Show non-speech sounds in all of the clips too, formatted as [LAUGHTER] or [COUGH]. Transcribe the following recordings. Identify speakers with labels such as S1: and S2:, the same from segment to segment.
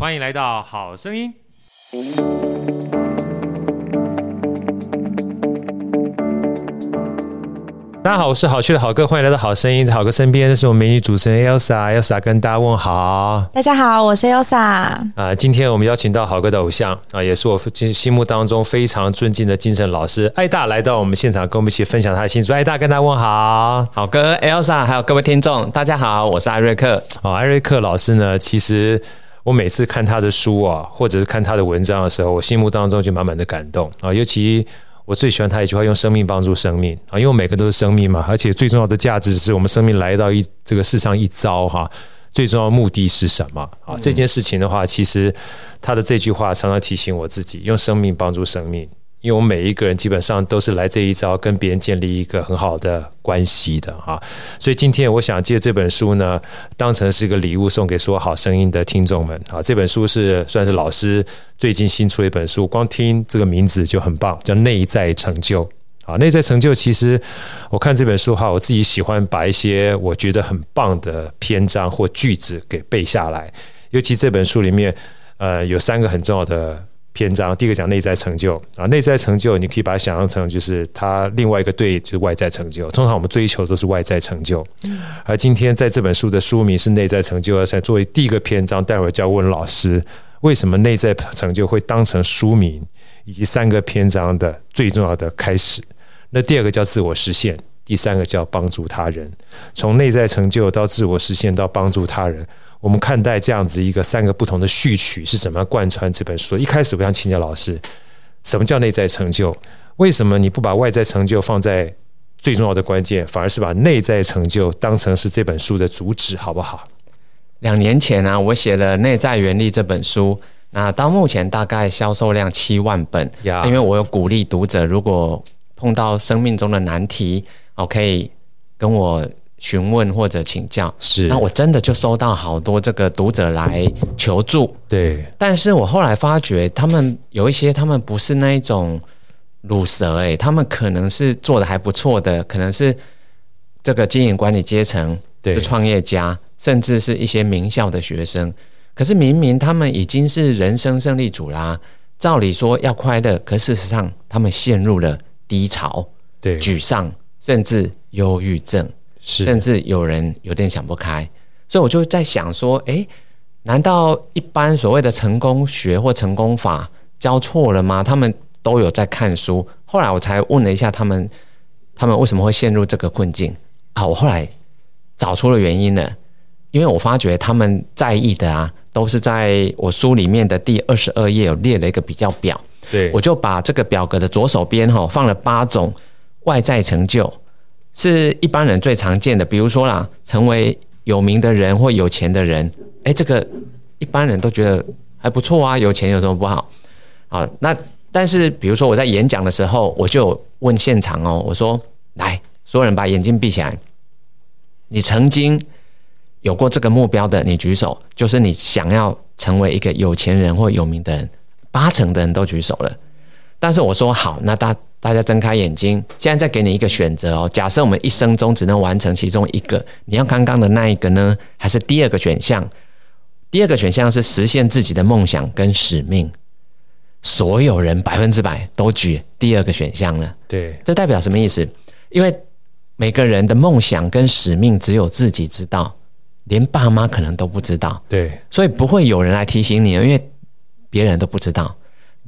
S1: 欢迎来到好声音。大家好，我是好趣的好哥，欢迎来到好声音。在好哥身边，这是我们美女主持人 Elsa，Elsa 跟大家问好。
S2: 大家好，我是 Elsa。
S1: 啊，今天我们邀请到好哥的偶像啊，也是我心目当中非常尊敬的精神老师艾大来到我们现场，跟我们一起分享他的心声。艾大跟大家问好，
S3: 好哥 Elsa，还有各位听众，大家好，我是艾瑞克。
S1: 哦，艾瑞克老师呢，其实我每次看他的书啊，或者是看他的文章的时候，我心目当中就满满的感动啊，尤其。我最喜欢他一句话：“用生命帮助生命啊！”因为我每个都是生命嘛，而且最重要的价值是我们生命来到一这个世上一遭哈，最重要的目的是什么啊？这件事情的话，其实他的这句话常常提醒我自己：用生命帮助生命。因为我们每一个人基本上都是来这一招跟别人建立一个很好的关系的哈，所以今天我想借这本书呢，当成是一个礼物送给所有好声音的听众们啊。这本书是算是老师最近新出的一本书，光听这个名字就很棒，叫《内在成就》啊。内在成就其实我看这本书哈，我自己喜欢把一些我觉得很棒的篇章或句子给背下来，尤其这本书里面呃有三个很重要的。篇章第一个讲内在成就啊，内在成就你可以把它想象成就是它另外一个对就是外在成就。通常我们追求都是外在成就，而今天在这本书的书名是内在成就，而且作为第一个篇章，待会儿就要问老师为什么内在成就会当成书名以及三个篇章的最重要的开始。那第二个叫自我实现，第三个叫帮助他人。从内在成就到自我实现到帮助他人。我们看待这样子一个三个不同的序曲是怎么样贯穿这本书？一开始我想请教老师，什么叫内在成就？为什么你不把外在成就放在最重要的关键，反而是把内在成就当成是这本书的主旨，好不好？
S3: 两年前呢、啊，我写了《内在原力》这本书，那到目前大概销售量七万本。因为我有鼓励读者，如果碰到生命中的难题，我可以跟我。询问或者请教
S1: 是，
S3: 那我真的就收到好多这个读者来求助，
S1: 对。
S3: 但是我后来发觉，他们有一些，他们不是那一种鲁蛇诶，他们可能是做的还不错的，可能是这个经营管理阶层，对，是创业家，甚至是一些名校的学生。可是明明他们已经是人生胜利组啦，照理说要快乐，可事实上他们陷入了低潮，
S1: 对，
S3: 沮丧，甚至忧郁症。甚至有人有点想不开，所以我就在想说，诶，难道一般所谓的成功学或成功法教错了吗？他们都有在看书。后来我才问了一下他们，他们为什么会陷入这个困境啊？我后来找出了原因了，因为我发觉他们在意的啊，都是在我书里面的第二十二页有列了一个比较表，
S1: 对，
S3: 我就把这个表格的左手边哈放了八种外在成就。是一般人最常见的，比如说啦，成为有名的人或有钱的人，哎，这个一般人都觉得还不错啊，有钱有什么不好？好，那但是比如说我在演讲的时候，我就问现场哦，我说，来，所有人把眼睛闭起来，你曾经有过这个目标的，你举手，就是你想要成为一个有钱人或有名的人，八成的人都举手了。但是我说好，那大。大家睁开眼睛，现在再给你一个选择哦。假设我们一生中只能完成其中一个，你要刚刚的那一个呢，还是第二个选项？第二个选项是实现自己的梦想跟使命。所有人百分之百都举第二个选项了。
S1: 对，
S3: 这代表什么意思？因为每个人的梦想跟使命只有自己知道，连爸妈可能都不知道。
S1: 对，
S3: 所以不会有人来提醒你，因为别人都不知道。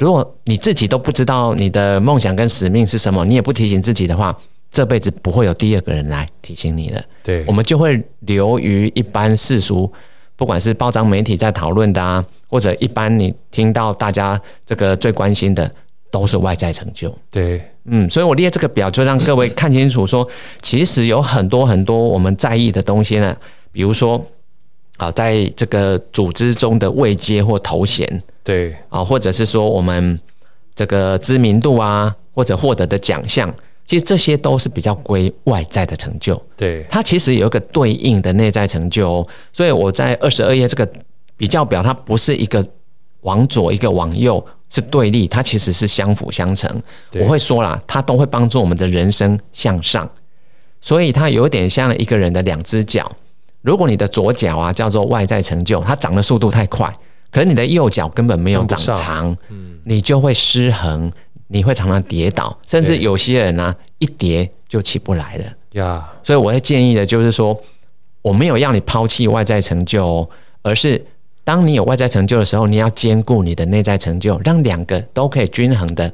S3: 如果你自己都不知道你的梦想跟使命是什么，你也不提醒自己的话，这辈子不会有第二个人来提醒你了。
S1: 对，
S3: 我们就会流于一般世俗，不管是报章媒体在讨论的啊，或者一般你听到大家这个最关心的，都是外在成就。
S1: 对，
S3: 嗯，所以我列这个表，就让各位看清楚说，说其实有很多很多我们在意的东西呢，比如说。好，在这个组织中的位阶或头衔，
S1: 对
S3: 啊，或者是说我们这个知名度啊，或者获得的奖项，其实这些都是比较归外在的成就。
S1: 对，
S3: 它其实有一个对应的内在成就哦。所以我在二十二页这个比较表，它不是一个往左一个往右是对立，它其实是相辅相成。我会说啦，它都会帮助我们的人生向上，所以它有点像一个人的两只脚。如果你的左脚啊叫做外在成就，它长的速度太快，可是你的右脚根本没有长长，嗯，你就会失衡，你会常常跌倒，甚至有些人呢、啊，一跌就起不来了。呀。所以我会建议的就是说，我没有让你抛弃外在成就，哦而是当你有外在成就的时候，你要兼顾你的内在成就，让两个都可以均衡的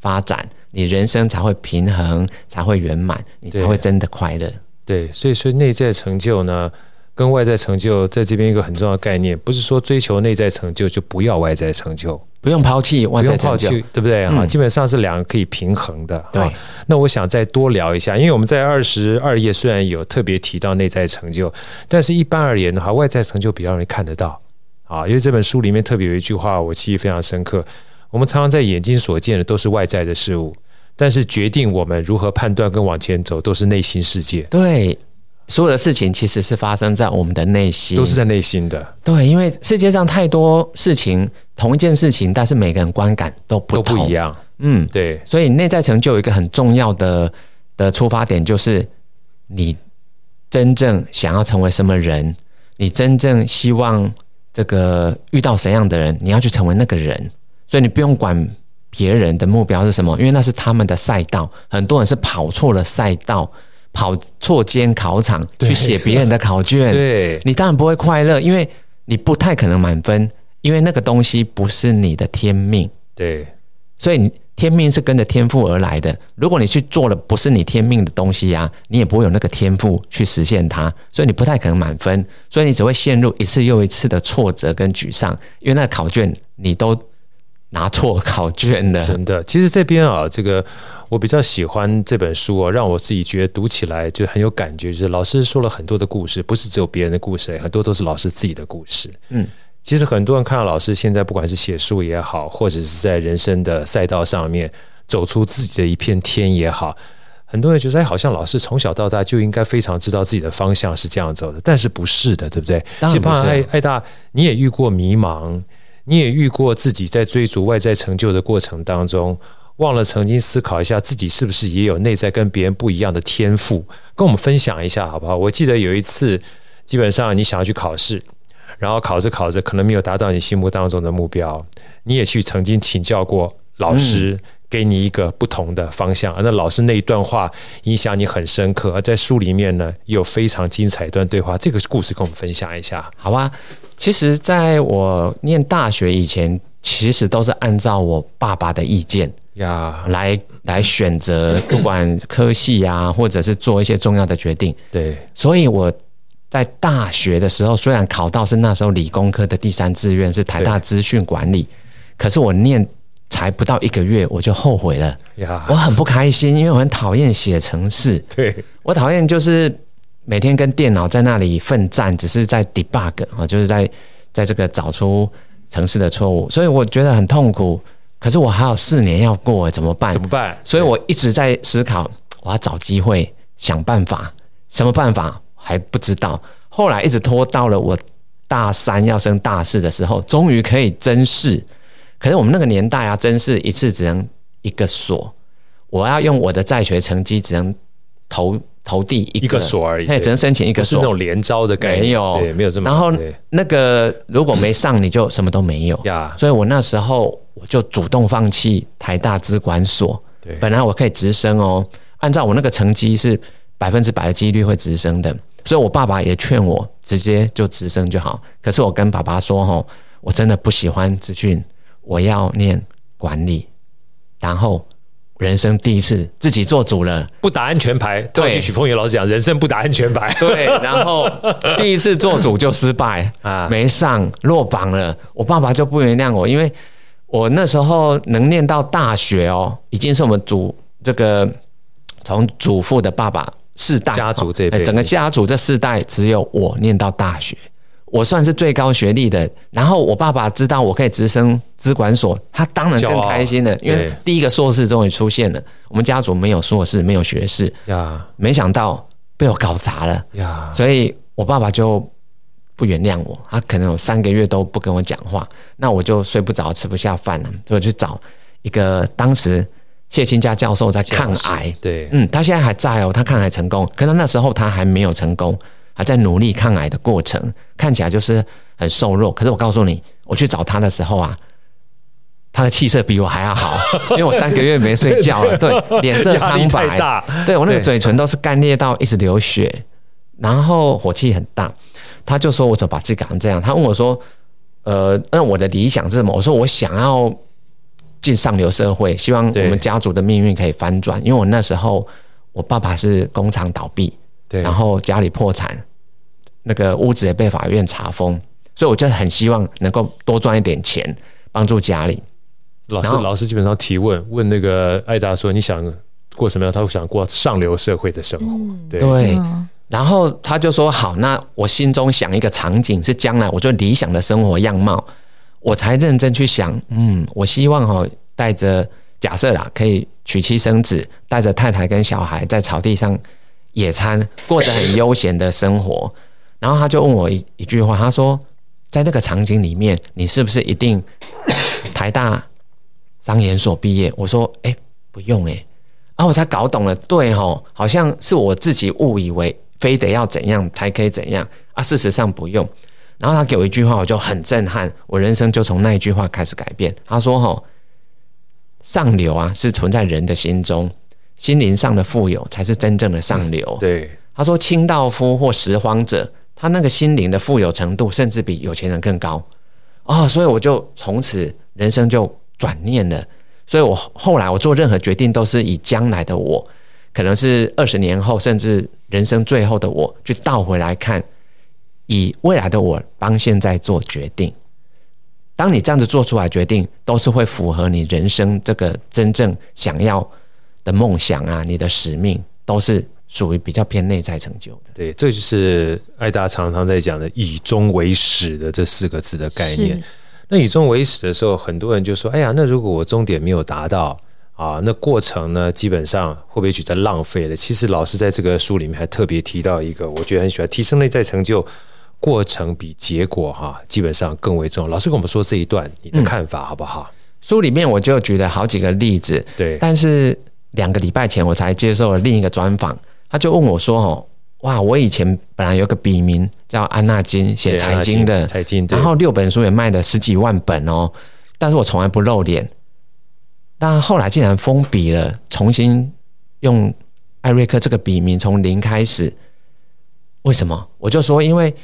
S3: 发展，你人生才会平衡，才会圆满，你才会真的快乐。
S1: 对，所以说内在成就呢，跟外在成就在这边一个很重要的概念，不是说追求内在成就就不要外在成就，
S3: 不用抛弃外在成就，
S1: 对不对？哈、嗯，基本上是两个可以平衡的。
S3: 对，
S1: 那我想再多聊一下，因为我们在二十二页虽然有特别提到内在成就，但是一般而言的话，外在成就比较容易看得到啊。因为这本书里面特别有一句话，我记忆非常深刻。我们常常在眼睛所见的都是外在的事物，但是决定我们如何判断跟往前走，都是内心世界。
S3: 对。所有的事情其实是发生在我们的内心，
S1: 都是在内心的。
S3: 对，因为世界上太多事情，同一件事情，但是每个人观感都不
S1: 都不一样。
S3: 嗯，
S1: 对。
S3: 所以内在成就有一个很重要的的出发点，就是你真正想要成为什么人，你真正希望这个遇到什么样的人，你要去成为那个人。所以你不用管别人的目标是什么，因为那是他们的赛道。很多人是跑错了赛道。跑错间考场去写别人的考卷，
S1: 对，
S3: 你当然不会快乐，因为你不太可能满分，因为那个东西不是你的天命，
S1: 对，
S3: 所以天命是跟着天赋而来的。如果你去做了不是你天命的东西啊，你也不会有那个天赋去实现它，所以你不太可能满分，所以你只会陷入一次又一次的挫折跟沮丧，因为那个考卷你都。拿错考卷的，
S1: 真的。其实这边啊，这个我比较喜欢这本书啊，让我自己觉得读起来就很有感觉。就是老师说了很多的故事，不是只有别人的故事，很多都是老师自己的故事。嗯，其实很多人看到老师现在不管是写书也好，或者是在人生的赛道上面走出自己的一片天也好，很多人觉得哎，好像老师从小到大就应该非常知道自己的方向是这样走的，但是不是的，对不对？
S3: 当然不是。
S1: 爱爱大，你也遇过迷茫。你也遇过自己在追逐外在成就的过程当中，忘了曾经思考一下自己是不是也有内在跟别人不一样的天赋，跟我们分享一下好不好？我记得有一次，基本上你想要去考试，然后考着考着可能没有达到你心目当中的目标，你也去曾经请教过老师。给你一个不同的方向，而那老师那一段话影响你很深刻，而在书里面呢，有非常精彩一段对话，这个故事跟我们分享一下，
S3: 好吧？其实，在我念大学以前，其实都是按照我爸爸的意见呀来来选择，不管科系啊，或者是做一些重要的决定。
S1: 对，
S3: 所以我在大学的时候，虽然考到是那时候理工科的第三志愿是台大资讯管理，可是我念。才不到一个月，我就后悔了。呀，我很不开心，因为我很讨厌写程式。[LAUGHS]
S1: 对，
S3: 我讨厌就是每天跟电脑在那里奋战，只是在 debug 啊，就是在在这个找出程式的错误，所以我觉得很痛苦。可是我还有四年要过，怎么办？
S1: 怎么办？
S3: 所以我一直在思考，我要找机会想办法。什么办法还不知道。后来一直拖到了我大三要升大四的时候，终于可以真试。可是我们那个年代啊，真是一次只能一个所，我要用我的在学成绩只能投投递一个
S1: 所而已，
S3: 只能申请一个所，
S1: 是那种连招的概念，没有，对，没有这么。
S3: 然后那个如果没上，你就什么都没有呀。所以我那时候我就主动放弃台大资管所，对，本来我可以直升哦，按照我那个成绩是百分之百的几率会直升的，所以我爸爸也劝我直接就直升就好。可是我跟爸爸说，吼，我真的不喜欢资讯。我要念管理，然后人生第一次自己做主了，
S1: 不打安全牌。对，许峰宇老师讲，人生不打安全牌。
S3: 对，然后第一次做主就失败 [LAUGHS] 啊，没上，落榜了。我爸爸就不原谅我，因为我那时候能念到大学哦，已经是我们祖这个从祖父的爸爸四代
S1: 家族这边，
S3: 整个家族这四代只有我念到大学。我算是最高学历的，然后我爸爸知道我可以直升资管所，他当然更开心了，因为第一个硕士终于出现了。我们家族没有硕士，没有学士。呀，没想到被我搞砸了。呀，所以我爸爸就不原谅我，他可能有三个月都不跟我讲话，那我就睡不着，吃不下饭了，所以我去找一个当时谢清家教授在抗癌，
S1: 对，
S3: 嗯，他现在还在哦，他抗癌成功，可能那时候他还没有成功。还在努力抗癌的过程，看起来就是很瘦弱。可是我告诉你，我去找他的时候啊，他的气色比我还要好，[LAUGHS] 因为我三个月没睡觉了，对，脸色苍白，对我那个嘴唇都是干裂到一直流血，然后火气很大。他就说：“我怎么把自己搞成这样？”他问我说：“呃，那我的理想是什么？”我说：“我想要进上流社会，希望我们家族的命运可以翻转。因为我那时候我爸爸是工厂倒闭，对，然后家里破产，那个屋子也被法院查封，所以我就很希望能够多赚一点钱，帮助家里。”
S1: 老师，老师基本上提问问那个艾达说：“你想过什么样？”他会想过上流社会的生活，
S3: 嗯、对。对然后他就说：“好，那我心中想一个场景是将来我就理想的生活样貌，我才认真去想。嗯，我希望哈带着假设啦，可以娶妻生子，带着太太跟小孩在草地上野餐，过着很悠闲的生活。然后他就问我一一句话，他说：在那个场景里面，你是不是一定 [COUGHS] 台大商研所毕业？我说：哎，不用哎。然后我才搞懂了，对吼，好像是我自己误以为。”非得要怎样才可以怎样啊？事实上不用。然后他给我一句话，我就很震撼，我人生就从那一句话开始改变。他说：“吼，上流啊，是存在人的心中，心灵上的富有才是真正的上流。”
S1: 对。
S3: 他说：“清道夫或拾荒者，他那个心灵的富有程度，甚至比有钱人更高。”哦，所以我就从此人生就转念了。所以我后来我做任何决定，都是以将来的我，可能是二十年后，甚至。人生最后的我，去倒回来看，以未来的我帮现在做决定。当你这样子做出来决定，都是会符合你人生这个真正想要的梦想啊，你的使命都是属于比较偏内在成就的。
S1: 对，这就是艾达常常在讲的“以终为始”的这四个字的概念。那以终为始的时候，很多人就说：“哎呀，那如果我终点没有达到？”啊，那过程呢，基本上会不会觉得浪费了？其实老师在这个书里面还特别提到一个，我觉得很喜欢，提升内在成就，过程比结果哈、啊，基本上更为重要。老师跟我们说这一段，你的看法好不好？嗯、
S3: 书里面我就举了好几个例子，
S1: 对。
S3: 但是两个礼拜前我才接受了另一个专访，他就问我说：“哦，哇，我以前本来有个笔名叫安纳金，写财经的，
S1: 财经，
S3: 然后六本书也卖了十几万本哦，但是我从来不露脸。”但后来竟然封笔了，重新用艾瑞克这个笔名从零开始。为什么？我就说，因为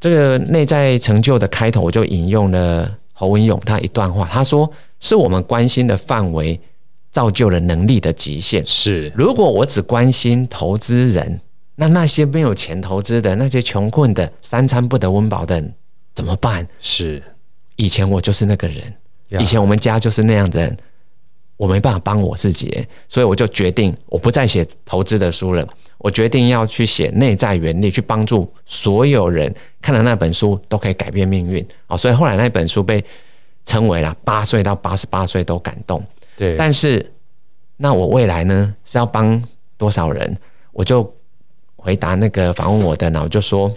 S3: 这个内在成就的开头，我就引用了侯文勇他一段话，他说：“是我们关心的范围造就了能力的极限。
S1: 是，
S3: 如果我只关心投资人，那那些没有钱投资的，那些穷困的、三餐不得温饱的人怎么办？
S1: 是，
S3: 以前我就是那个人。”以前我们家就是那样的人，我没办法帮我自己，所以我就决定我不再写投资的书了。我决定要去写内在原理，去帮助所有人看了那本书都可以改变命运。哦，所以后来那本书被称为了八岁到八十八岁都感动。
S1: 对，
S3: 但是那我未来呢是要帮多少人？我就回答那个访问我的，然后就说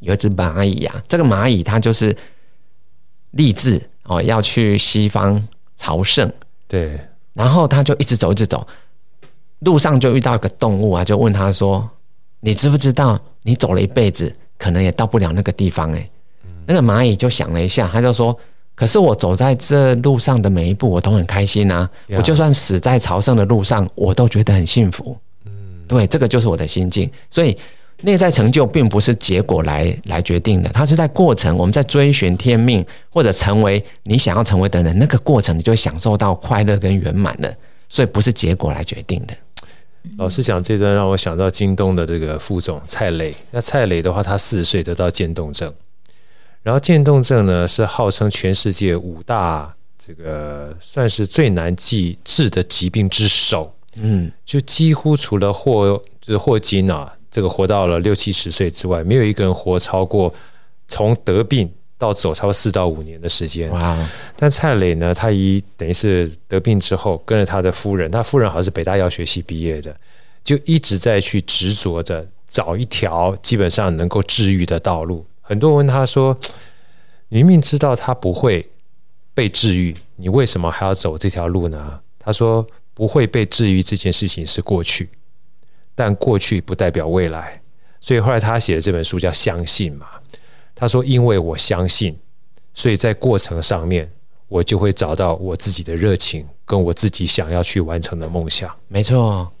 S3: 有一只蚂蚁啊，这个蚂蚁它就是立志。哦，要去西方朝圣，
S1: 对，
S3: 然后他就一直走，一直走，路上就遇到一个动物啊，就问他说：“你知不知道，你走了一辈子，可能也到不了那个地方？”哎，那个蚂蚁就想了一下，他就说：“可是我走在这路上的每一步，我都很开心啊！我就算死在朝圣的路上，我都觉得很幸福。”嗯，对，这个就是我的心境，所以。内在成就并不是结果来来决定的，它是在过程。我们在追寻天命，或者成为你想要成为的人，那个过程你就会享受到快乐跟圆满了。所以不是结果来决定的。
S1: 老师讲这段让我想到京东的这个副总蔡磊。那蔡磊的话，他四十岁得到渐冻症，然后渐冻症呢是号称全世界五大这个算是最难治治的疾病之首。嗯，就几乎除了霍就是霍金啊。这个活到了六七十岁之外，没有一个人活超过从得病到走超过四到五年的时间。哇！但蔡磊呢，他一等于是得病之后，跟着他的夫人，他夫人好像是北大药学系毕业的，就一直在去执着着找一条基本上能够治愈的道路。很多人问他说：“明明知道他不会被治愈，你为什么还要走这条路呢？”他说：“不会被治愈这件事情是过去。”但过去不代表未来，所以后来他写的这本书叫《相信》嘛。他说：“因为我相信，所以在过程上面，我就会找到我自己的热情，跟我自己想要去完成的梦想。”
S3: 没错，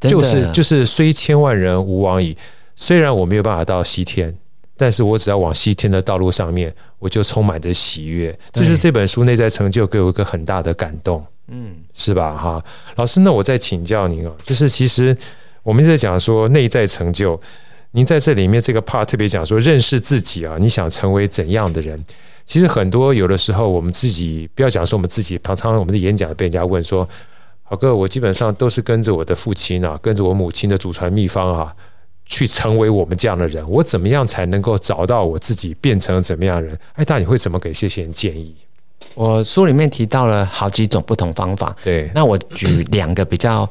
S1: 就是就是虽千万人吾往矣。虽然我没有办法到西天，但是我只要往西天的道路上面，我就充满着喜悦。这就是这本书内在成就给我一个很大的感动。嗯，是吧？哈，老师，那我再请教您哦，就是其实我们一直在讲说内在成就。您在这里面这个 part 特别讲说认识自己啊，你想成为怎样的人？其实很多有的时候我们自己不要讲说我们自己，常常我们的演讲被人家问说：“好哥，我基本上都是跟着我的父亲啊，跟着我母亲的祖传秘方啊，去成为我们这样的人。我怎么样才能够找到我自己，变成怎么样的人？”哎，那你会怎么给这些人建议？
S3: 我书里面提到了好几种不同方法。
S1: 对，
S3: 那我举两个比较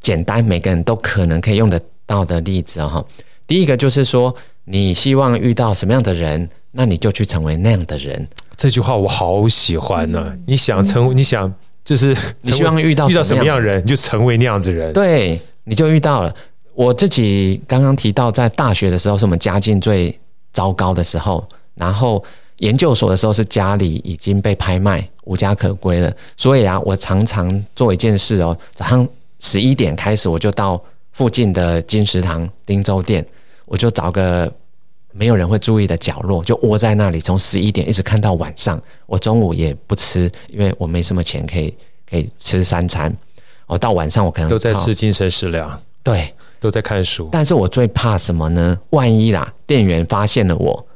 S3: 简单，每个人都可能可以用得到的例子啊，哈。第一个就是说，你希望遇到什么样的人，那你就去成为那样的人。
S1: 这句话我好喜欢呢、啊。你想成为，你想就是
S3: 你希望遇到
S1: 遇到什么样的人，你就成为那样子人。
S3: 对，你就遇到了。我自己刚刚提到，在大学的时候是我们家境最糟糕的时候，然后研究所的时候是家里已经被拍卖，无家可归了。所以啊，我常常做一件事哦，早上十一点开始，我就到附近的金石堂、汀州店。我就找个没有人会注意的角落，就窝在那里，从十一点一直看到晚上。我中午也不吃，因为我没什么钱可以可以吃三餐。我到晚上我可能
S1: 都在吃精神食粮，
S3: 对，
S1: 都在看书。
S3: 但是我最怕什么呢？万一啦，店员发现了我，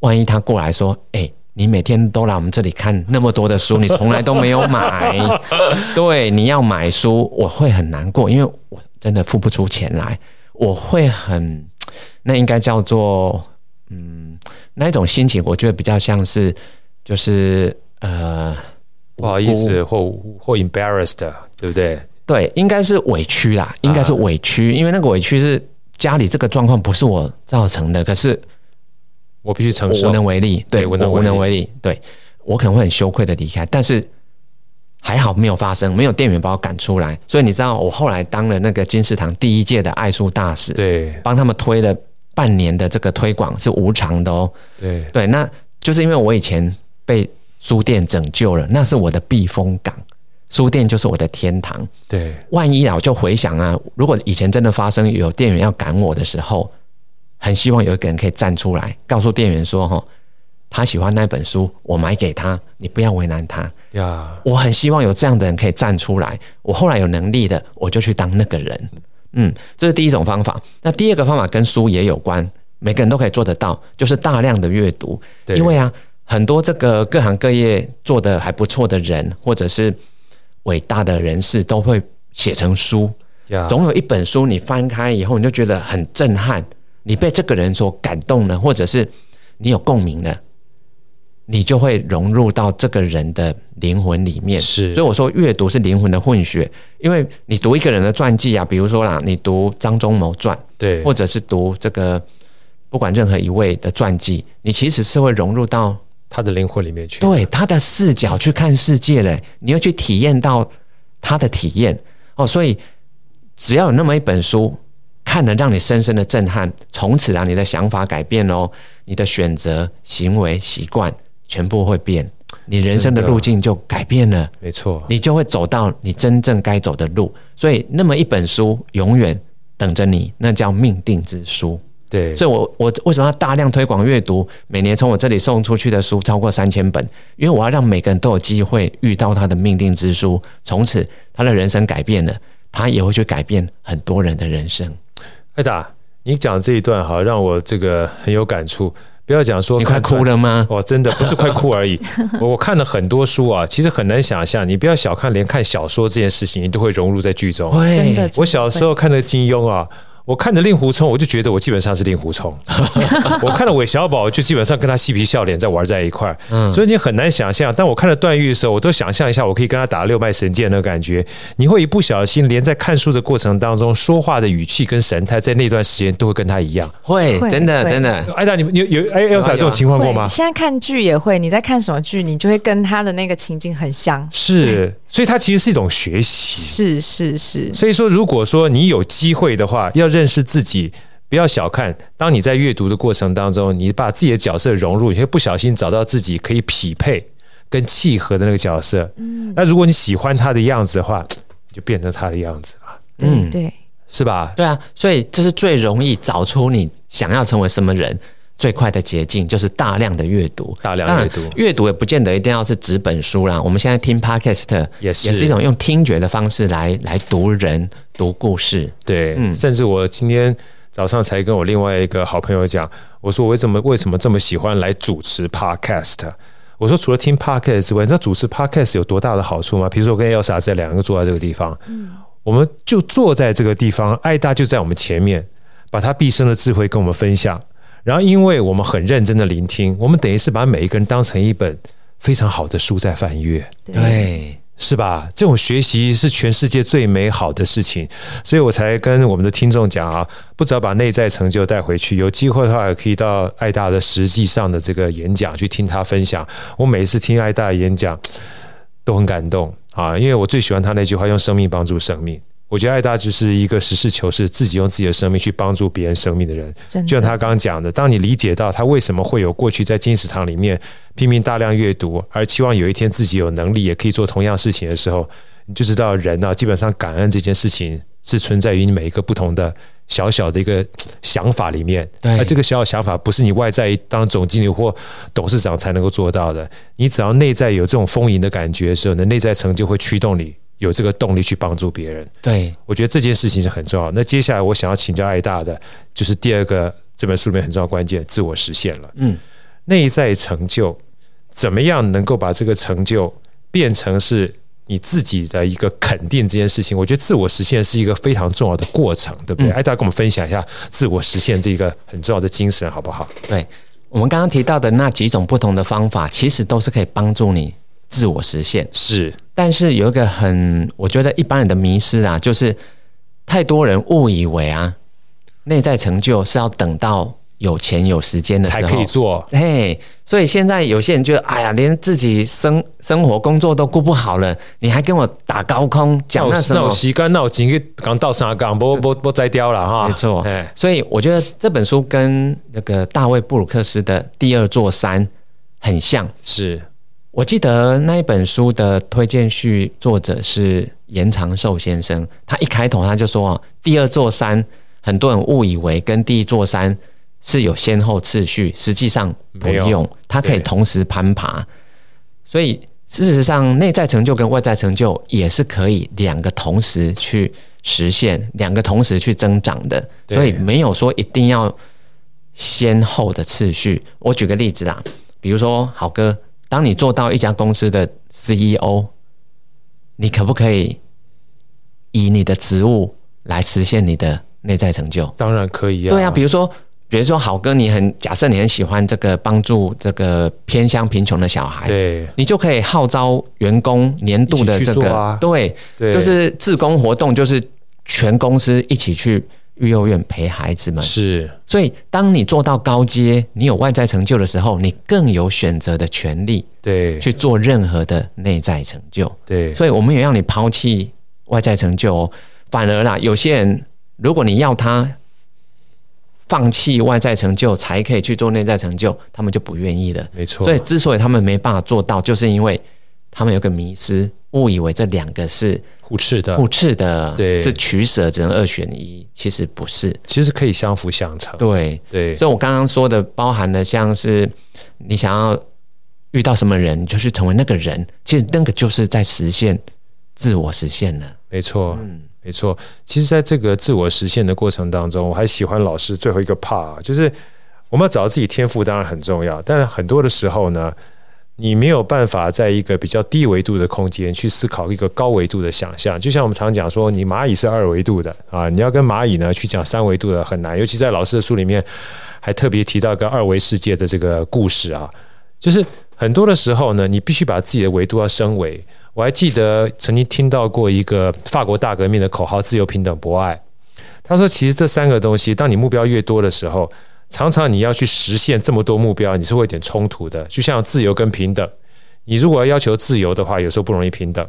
S3: 万一他过来说：“哎，你每天都来我们这里看那么多的书，你从来都没有买。[LAUGHS] ”对，你要买书，我会很难过，因为我真的付不出钱来，我会很。那应该叫做，嗯，那一种心情，我觉得比较像是，就是呃，
S1: 不好意思，或或 embarrassed，对不对？
S3: 对，应该是委屈啦，应该是委屈，啊、因为那个委屈是家里这个状况不是我造成的，可是
S1: 我必须承受，
S3: 无能为力，对，我无能为力，对，我可能会很羞愧的离开，但是。还好没有发生，没有店员把我赶出来，所以你知道我后来当了那个金石堂第一届的爱书大使，
S1: 对，
S3: 帮他们推了半年的这个推广是无偿的哦，
S1: 对。
S3: 对，那就是因为我以前被书店拯救了，那是我的避风港，书店就是我的天堂，
S1: 对，
S3: 万一啊，我就回想啊，如果以前真的发生有店员要赶我的时候，很希望有一个人可以站出来告诉店员说哈。他喜欢那本书，我买给他，你不要为难他
S1: 呀。
S3: 我很希望有这样的人可以站出来。我后来有能力的，我就去当那个人。嗯，这是第一种方法。那第二个方法跟书也有关，每个人都可以做得到，就是大量的阅读。对因为啊，很多这个各行各业做得还不错的人，或者是伟大的人士，都会写成书。总有一本书你翻开以后，你就觉得很震撼，你被这个人所感动了，或者是你有共鸣了。你就会融入到这个人的灵魂里面，
S1: 是。
S3: 所以我说阅读是灵魂的混血，因为你读一个人的传记啊，比如说啦，你读张忠谋传，
S1: 对，
S3: 或者是读这个不管任何一位的传记，你其实是会融入到
S1: 他的灵魂里面去，
S3: 对他的视角去看世界嘞，你要去体验到他的体验哦。所以只要有那么一本书，看了让你深深的震撼，从此让你的想法改变哦，你的选择、行为、习惯。全部会变，你人生的路径就改变了，
S1: 没错，
S3: 你就会走到你真正该走的路。所以，那么一本书永远等着你，那叫命定之书。
S1: 对，
S3: 所以我我为什么要大量推广阅读？每年从我这里送出去的书超过三千本，因为我要让每个人都有机会遇到他的命定之书，从此他的人生改变了，他也会去改变很多人的人生。
S1: 艾达，你讲这一段哈，让我这个很有感触。不要讲说
S3: 你快哭了吗？
S1: 哦，真的不是快哭而已。[LAUGHS] 我看了很多书啊，其实很难想象。你不要小看，连看小说这件事情，你都会融入在剧中。
S3: 真的，
S1: 我小时候看的金庸啊。我看着令狐冲，我就觉得我基本上是令狐冲。[LAUGHS] 我看了韦小宝，就基本上跟他嬉皮笑脸在玩在一块。嗯，所以你很难想象。但我看了段誉的时候，我都想象一下，我可以跟他打六脉神剑的感觉。你会一不小心，连在看书的过程当中，说话的语气跟神态，在那段时间都会跟他一样。
S3: 会，真的，真的。
S1: 艾达，你们有有哎，有这种情况过吗？
S2: 现在看剧也会，你在看什么剧，你就会跟他的那个情境很像。
S1: 是。所以它其实是一种学习，
S2: 是是是。
S1: 所以说，如果说你有机会的话，要认识自己，不要小看，当你在阅读的过程当中，你把自己的角色融入，你会不小心找到自己可以匹配跟契合的那个角色。嗯，那如果你喜欢他的样子的话，你就变成他的样子吧。
S2: 嗯，对，
S1: 是吧？
S3: 对啊，所以这是最容易找出你想要成为什么人。最快的捷径就是大量的阅读，
S1: 大量阅读，阅
S3: 读也不见得一定要是纸本书啦。我们现在听 Podcast 也是也是一种用听觉的方式来来读人、读故事。
S1: 对，嗯，甚至我今天早上才跟我另外一个好朋友讲，我说我为什么为什么这么喜欢来主持 Podcast？我说除了听 Podcast 之外，你知道主持 Podcast 有多大的好处吗？比如说我跟 Elsa 这两个坐在这个地方，嗯，我们就坐在这个地方，艾大就在我们前面，把他毕生的智慧跟我们分享。然后，因为我们很认真的聆听，我们等于是把每一个人当成一本非常好的书在翻阅，
S3: 对，
S1: 是吧？这种学习是全世界最美好的事情，所以我才跟我们的听众讲啊，不只要把内在成就带回去，有机会的话也可以到爱大的实际上的这个演讲去听他分享。我每一次听爱大的演讲都很感动啊，因为我最喜欢他那句话：用生命帮助生命。我觉得爱大就是一个实事求是，自己用自己的生命去帮助别人生命的人。就像他刚刚讲的，当你理解到他为什么会有过去在金石堂里面拼命大量阅读，而期望有一天自己有能力也可以做同样事情的时候，你就知道人啊，基本上感恩这件事情是存在于你每一个不同的小小的一个想法里面。
S3: 对，
S1: 而这个小小想法不是你外在当总经理或董事长才能够做到的。你只要内在有这种丰盈的感觉的时候，你的内在成就会驱动你。有这个动力去帮助别人，
S3: 对，
S1: 我觉得这件事情是很重要。那接下来我想要请教爱大的，就是第二个这本书里面很重要关键——自我实现了。嗯，内在成就怎么样能够把这个成就变成是你自己的一个肯定？这件事情，我觉得自我实现是一个非常重要的过程，对不对？嗯，爱大跟我们分享一下自我实现这个很重要的精神，好不好？
S3: 对，我们刚刚提到的那几种不同的方法，其实都是可以帮助你自我实现。
S1: 是。
S3: 但是有一个很，我觉得一般人的迷失啊，就是太多人误以为啊，内在成就是要等到有钱有时间的时候
S1: 才可以做。
S3: 嘿，所以现在有些人觉得，哎呀，连自己生生活工作都顾不好了，你还跟我打高空讲那什么？那我
S1: 时间，那我今天刚到三港，不不不摘掉了哈。
S3: 没错，所以我觉得这本书跟那个大卫布鲁克斯的第二座山很像，
S1: 是。
S3: 我记得那一本书的推荐序作者是严长寿先生，他一开头他就说：“第二座山，很多人误以为跟第一座山是有先后次序，实际上不用，它可以同时攀爬。所以事实上，内在成就跟外在成就也是可以两个同时去实现，两个同时去增长的。所以没有说一定要先后的次序。我举个例子啦，比如说好哥。”当你做到一家公司的 CEO，你可不可以以你的职务来实现你的内在成就？
S1: 当然可以啊。
S3: 对啊，比如说，比如说，好哥，你很假设你很喜欢这个帮助这个偏乡贫穷的小孩，
S1: 对，
S3: 你就可以号召员工年度的这个，
S1: 啊、
S3: 对，对，就是自工活动，就是全公司一起去。育幼院陪孩子们
S1: 是，
S3: 所以当你做到高阶，你有外在成就的时候，你更有选择的权利，
S1: 对，
S3: 去做任何的内在成就，
S1: 对。
S3: 所以我们也让你抛弃外在成就哦，反而啦，有些人如果你要他放弃外在成就才可以去做内在成就，他们就不愿意了。
S1: 没错。
S3: 所以之所以他们没办法做到，就是因为他们有个迷失，误以为这两个是。
S1: 互斥的，
S3: 互斥的，
S1: 对，
S3: 是取舍，只能二选一。其实不是，
S1: 其实可以相辅相成。
S3: 对
S1: 对，
S3: 所以我刚刚说的，包含了像是你想要遇到什么人，你就去成为那个人。其实那个就是在实现自我实现了。
S1: 没错，嗯，没错。其实，在这个自我实现的过程当中，我还喜欢老师最后一个 part，就是我们要找到自己天赋，当然很重要。但是很多的时候呢，你没有办法在一个比较低维度的空间去思考一个高维度的想象，就像我们常讲说，你蚂蚁是二维度的啊，你要跟蚂蚁呢去讲三维度的很难，尤其在老师的书里面还特别提到一个二维世界的这个故事啊，就是很多的时候呢，你必须把自己的维度要升维。我还记得曾经听到过一个法国大革命的口号：自由、平等、博爱。他说，其实这三个东西，当你目标越多的时候。常常你要去实现这么多目标，你是会有点冲突的。就像自由跟平等，你如果要要求自由的话，有时候不容易平等；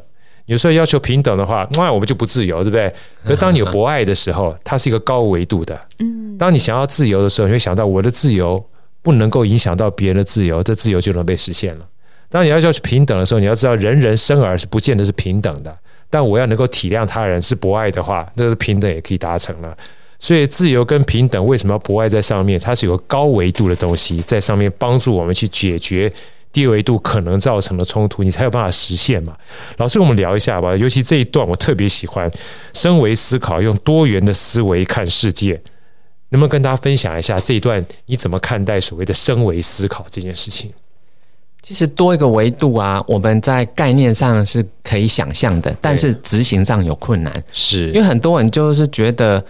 S1: 有时候要求平等的话，[LAUGHS] 那我们就不自由，对不对？可是当你有博爱的时候，它是一个高维度的。嗯，当你想要自由的时候，你会想到我的自由不能够影响到别人的自由，这自由就能被实现了。当你要求平等的时候，你要知道人人生而是不见得是平等的，但我要能够体谅他人是博爱的话，那是平等也可以达成了。所以自由跟平等为什么要博爱在上面？它是有个高维度的东西在上面帮助我们去解决。低维度可能造成的冲突，你才有办法实现嘛？老师，我们聊一下吧。尤其这一段，我特别喜欢升维思考，用多元的思维看世界。能不能跟大家分享一下这一段？你怎么看待所谓的升维思考这件事情？
S3: 其实多一个维度啊，我们在概念上是可以想象的，但是执行上有困难，
S1: 是
S3: 因为很多人就是觉得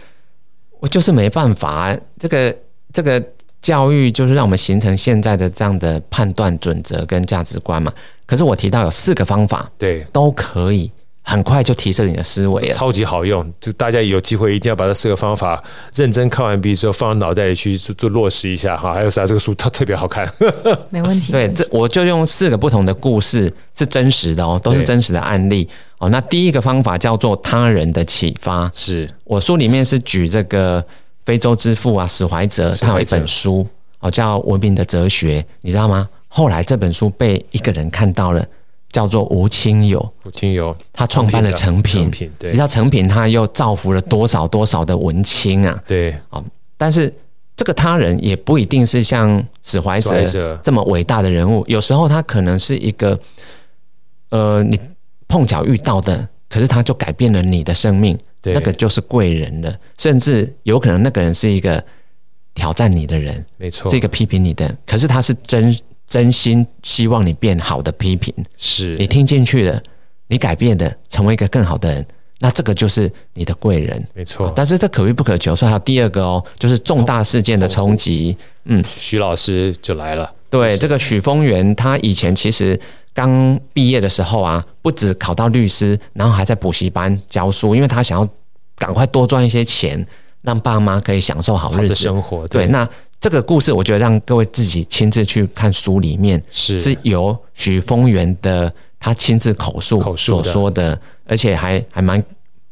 S3: 我就是没办法，这个这个。教育就是让我们形成现在的这样的判断准则跟价值观嘛。可是我提到有四个方法，
S1: 对，
S3: 都可以很快就提升你的思维了，
S1: 超级好用。就大家有机会一定要把这四个方法认真看完毕之后放到脑袋里去做做落实一下哈。还有啥？这个书它特别好看，[LAUGHS]
S2: 没问题。
S3: 对，这我就用四个不同的故事，是真实的哦，都是真实的案例哦。那第一个方法叫做他人的启发，
S1: 是
S3: 我书里面是举这个。非洲之父啊，史怀哲，他有一本书哦，叫《文明的哲学》，你知道吗？后来这本书被一个人看到了，叫做吴清友。
S1: 吴清友，
S3: 他创办了成品，诚品，对，你知道成品他又造福了多少多少的文青啊？
S1: 对，
S3: 啊，但是这个他人也不一定是像史怀哲这么伟大的人物，有时候他可能是一个，呃，你碰巧遇到的，可是他就改变了你的生命。那个就是贵人了，甚至有可能那个人是一个挑战你的人，
S1: 没错，
S3: 是一个批评你的，可是他是真真心希望你变好的批评，
S1: 是。
S3: 你听进去了，你改变的，成为一个更好的人，那这个就是你的贵人，
S1: 没错。
S3: 但是这可遇不可求，所以还有第二个哦，就是重大事件的冲击，嗯，
S1: 徐老师就来了，
S3: 对，这个许峰源，他以前其实。刚毕业的时候啊，不止考到律师，然后还在补习班教书，因为他想要赶快多赚一些钱，让爸妈可以享受好日子。
S1: 的生活。对，
S3: 对，那这个故事，我觉得让各位自己亲自去看书里面，
S1: 是
S3: 是由许峰源的他亲自口述口述所说的，而且还还蛮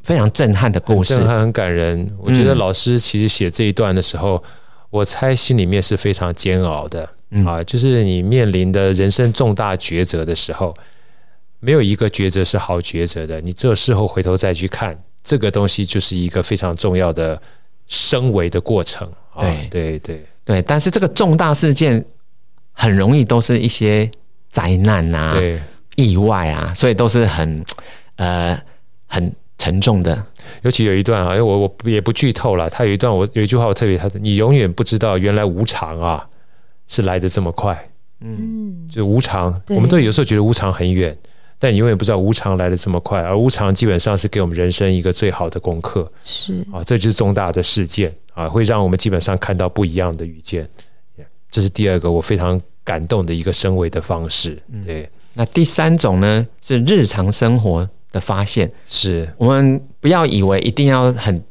S3: 非常震撼的故事，
S1: 震撼很感人。我觉得老师其实写这一段的时候，嗯、我猜心里面是非常煎熬的。啊，就是你面临的人生重大抉择的时候，没有一个抉择是好抉择的。你只有事后回头再去看，这个东西就是一个非常重要的升维的过程。对对对
S3: 对，但是这个重大事件很容易都是一些灾难啊、对意外啊，所以都是很呃很沉重的。
S1: 尤其有一段啊，哎，我我也不剧透了。他有一段，我有一句话我特别，他你永远不知道原来无常啊。是来的这么快，嗯，就无常，我们都有时候觉得无常很远，但你永远不知道无常来的这么快，而无常基本上是给我们人生一个最好的功课，
S2: 是。
S1: 啊，这就是重大的事件啊，会让我们基本上看到不一样的遇见，这是第二个我非常感动的一个升维的方式。对，嗯，
S3: 那第三种呢是日常生活的发现，
S1: 是。
S3: 我们不要以为一定要很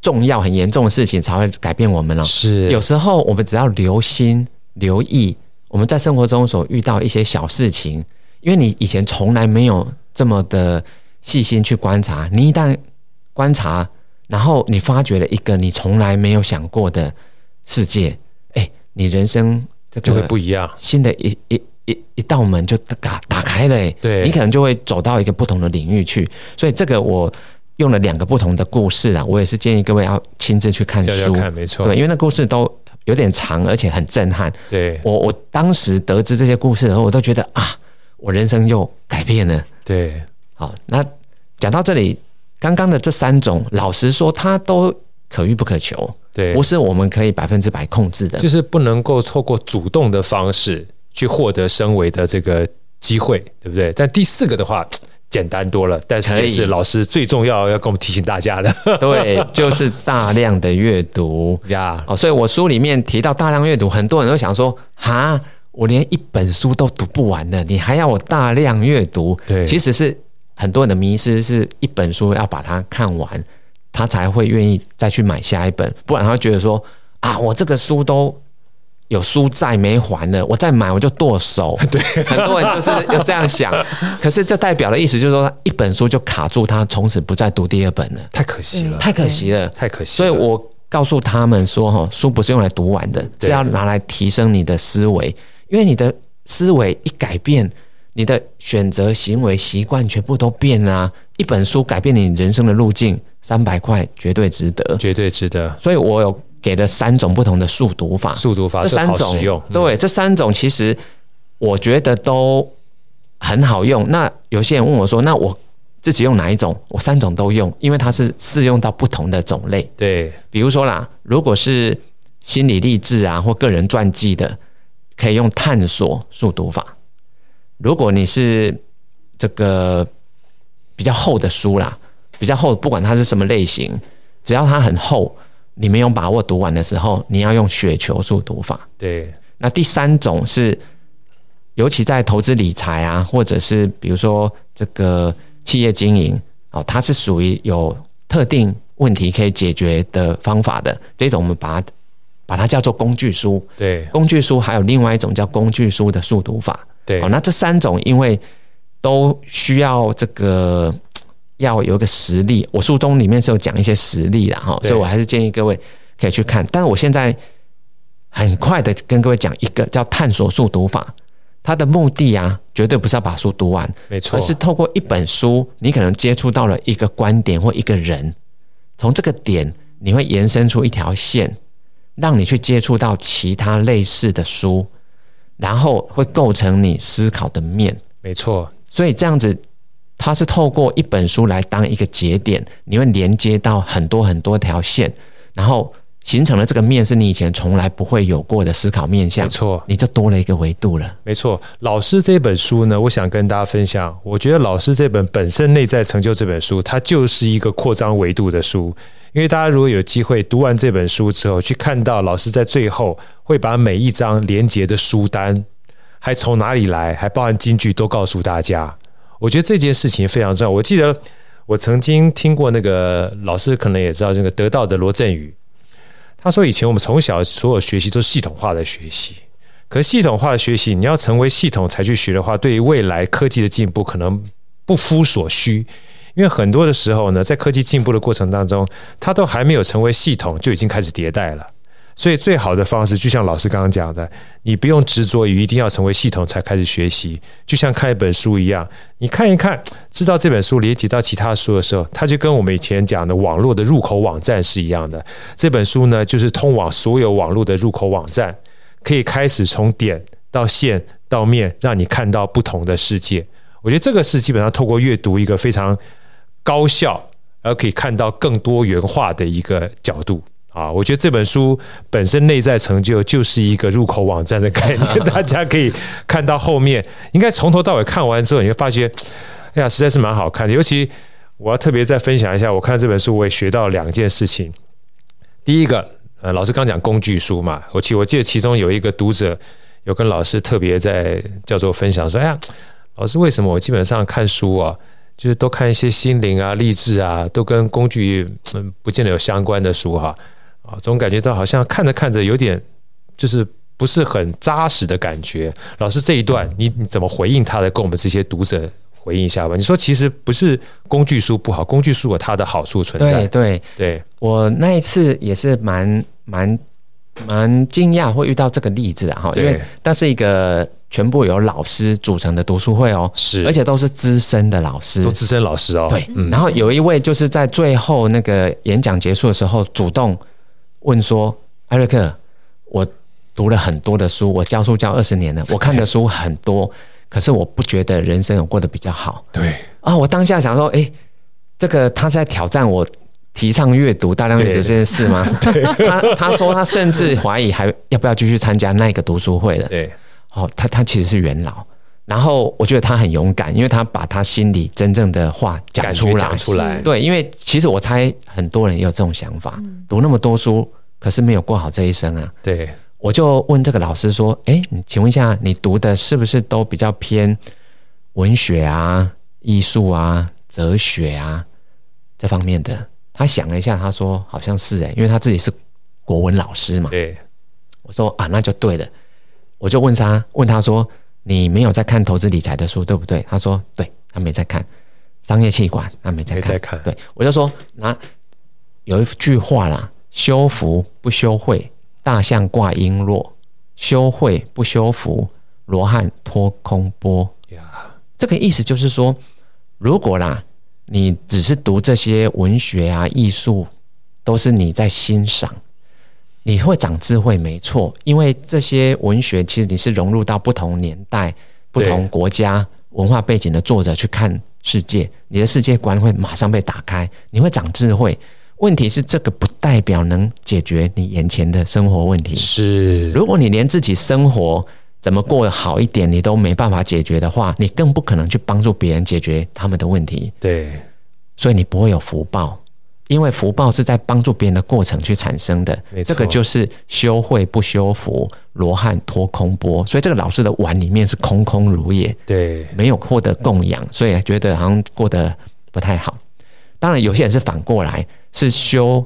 S3: 重要、很严重的事情才会改变我们了，
S1: 是。
S3: 有时候我们只要留心。留意我们在生活中所遇到一些小事情，因为你以前从来没有这么的细心去观察，你一旦观察，然后你发掘了一个你从来没有想过的世界，哎，你人生这个
S1: 就会不一样，
S3: 新的一一一一道门就打打开了，哎，
S1: 对，
S3: 你可能就会走到一个不同的领域去。所以这个我用了两个不同的故事啊，我也是建议各位要亲自去看书，
S1: 要要看，没错，
S3: 对，因为那故事都。有点长，而且很震撼。
S1: 对，
S3: 我，我当时得知这些故事的时候，我都觉得啊，我人生又改变了。
S1: 对，
S3: 好，那讲到这里，刚刚的这三种，老实说，它都可遇不可求。
S1: 对，
S3: 不是我们可以百分之百控制的，
S1: 就是不能够透过主动的方式去获得升维的这个机会，对不对？但第四个的话。简单多了，但是也是老师最重要要跟我们提醒大家的，[LAUGHS]
S3: 对，就是大量的阅读 [LAUGHS] 呀。哦，所以我书里面提到大量阅读，很多人都想说，哈，我连一本书都读不完了，你还要我大量阅读？
S1: 对，
S3: 其实是很多人的迷失，是一本书要把它看完，他才会愿意再去买下一本，不然他会觉得说，啊，我这个书都有书债没还了，我再买我就剁手。[LAUGHS] 对，很多人就是有这样想。可是这代表的意思就是说，一本书就卡住他，从此不再读第二本了，
S1: 太可惜了，
S3: 太可惜了，
S1: 太可惜。
S3: 所以我告诉他们说，哈，书不是用来读完的，是要拿来提升你的思维，因为你的思维一改变，你的选择、行为、习惯全部都变了啊。一本书改变你人生的路径，三百块绝对值得，
S1: 绝对值得。
S3: 所以我有。给了三种不同的速读法，
S1: 速读法
S3: 这三种
S1: 用，
S3: 对、嗯、这三种其实我觉得都很好用。那有些人问我说：“那我自己用哪一种？”我三种都用，因为它是适用到不同的种类。
S1: 对，
S3: 比如说啦，如果是心理励志啊或个人传记的，可以用探索速读法；如果你是这个比较厚的书啦，比较厚，不管它是什么类型，只要它很厚。你没有把握读完的时候，你要用雪球速读法。
S1: 对，
S3: 那第三种是，尤其在投资理财啊，或者是比如说这个企业经营哦，它是属于有特定问题可以解决的方法的这种，我们把它把它叫做工具书。
S1: 对，
S3: 工具书还有另外一种叫工具书的速读法。
S1: 对，
S3: 哦，那这三种因为都需要这个。要有一个实例，我书中里面是有讲一些实例的哈，所以我还是建议各位可以去看。但是我现在很快的跟各位讲一个叫探索速读法，它的目的啊，绝对不是要把书读完，
S1: 没错，
S3: 而是透过一本书，你可能接触到了一个观点或一个人，从这个点你会延伸出一条线，让你去接触到其他类似的书，然后会构成你思考的面，
S1: 没错。
S3: 所以这样子。它是透过一本书来当一个节点，你会连接到很多很多条线，然后形成了这个面，是你以前从来不会有过的思考面向。
S1: 没错，
S3: 你就多了一个维度了。
S1: 没错，老师这本书呢，我想跟大家分享。我觉得老师这本本身内在成就这本书，它就是一个扩张维度的书。因为大家如果有机会读完这本书之后，去看到老师在最后会把每一章连接的书单，还从哪里来，还包含金句，都告诉大家。我觉得这件事情非常重要。我记得我曾经听过那个老师，可能也知道这个得到的罗振宇，他说以前我们从小所有学习都是系统化的学习，可系统化的学习，你要成为系统才去学的话，对于未来科技的进步可能不敷所需，因为很多的时候呢，在科技进步的过程当中，它都还没有成为系统，就已经开始迭代了。所以，最好的方式就像老师刚刚讲的，你不用执着于一定要成为系统才开始学习，就像看一本书一样，你看一看，知道这本书连接到其他书的时候，它就跟我们以前讲的网络的入口网站是一样的。这本书呢，就是通往所有网络的入口网站，可以开始从点到线到面，让你看到不同的世界。我觉得这个是基本上透过阅读一个非常高效而可以看到更多元化的一个角度。啊，我觉得这本书本身内在成就就是一个入口网站的概念，大家可以看到后面，应该从头到尾看完之后，你会发觉，哎呀，实在是蛮好看的。尤其我要特别再分享一下，我看这本书我也学到两件事情。第一个，呃，老师刚讲工具书嘛，我记我记得其中有一个读者有跟老师特别在叫做分享说，哎呀，老师为什么我基本上看书啊，就是都看一些心灵啊、励志啊，都跟工具嗯不见得有相关的书哈。总感觉到好像看着看着有点就是不是很扎实的感觉。老师这一段你你怎么回应他的？跟我们这些读者回应一下吧。你说其实不是工具书不好，工具书有它的好处存在。
S3: 对对对，我那一次也是蛮蛮蛮惊讶会遇到这个例子啊哈，因为那是一个全部由老师组成的读书会哦，
S1: 是，
S3: 而且都是资深的老师，
S1: 都资深老师哦。
S3: 对，然后有一位就是在最后那个演讲结束的时候主动。问说，艾瑞克，我读了很多的书，我教书教二十年了，[LAUGHS] 我看的书很多，可是我不觉得人生有过得比较好。
S1: 对
S3: 啊，我当下想说，诶，这个他在挑战我提倡阅读、大量阅读这件事吗？[LAUGHS] 他他说他甚至怀疑还要不要继续参加那个读书会了。
S1: 对，
S3: 哦，他他其实是元老，然后我觉得他很勇敢，因为他把他心里真正的话讲出来。
S1: 讲出来，
S3: 对，因为其实我猜很多人也有这种想法，读那么多书。可是没有过好这一生啊！
S1: 对，
S3: 我就问这个老师说：“哎，你请问一下，你读的是不是都比较偏文学啊、艺术啊、哲学啊这方面的？”他想了一下，他说：“好像是诶，因为他自己是国文老师嘛。”
S1: 对，
S3: 我说啊，那就对了。我就问他，问他说：“你没有在看投资理财的书，对不对？”他说：“对，他没在看商业气管，他没在看。
S1: 没在看”
S3: 对，我就说：“那有一句话啦，修福不修慧，大象挂璎珞；修慧不修福，罗汉托空钵。”呀，这个意思就是说，如果啦，你只是读这些文学啊、艺术，都是你在欣赏。你会长智慧，没错，因为这些文学其实你是融入到不同年代、不同国家文化背景的作者去看世界，你的世界观会马上被打开，你会长智慧。问题是这个不代表能解决你眼前的生活问题。
S1: 是，
S3: 如果你连自己生活怎么过得好一点，你都没办法解决的话，你更不可能去帮助别人解决他们的问题。
S1: 对，
S3: 所以你不会有福报。因为福报是在帮助别人的过程去产生的，这个就是修慧不修福，罗汉托空钵。所以这个老师的碗里面是空空如也，
S1: 对，
S3: 没有获得供养，所以觉得好像过得不太好。当然，有些人是反过来，是修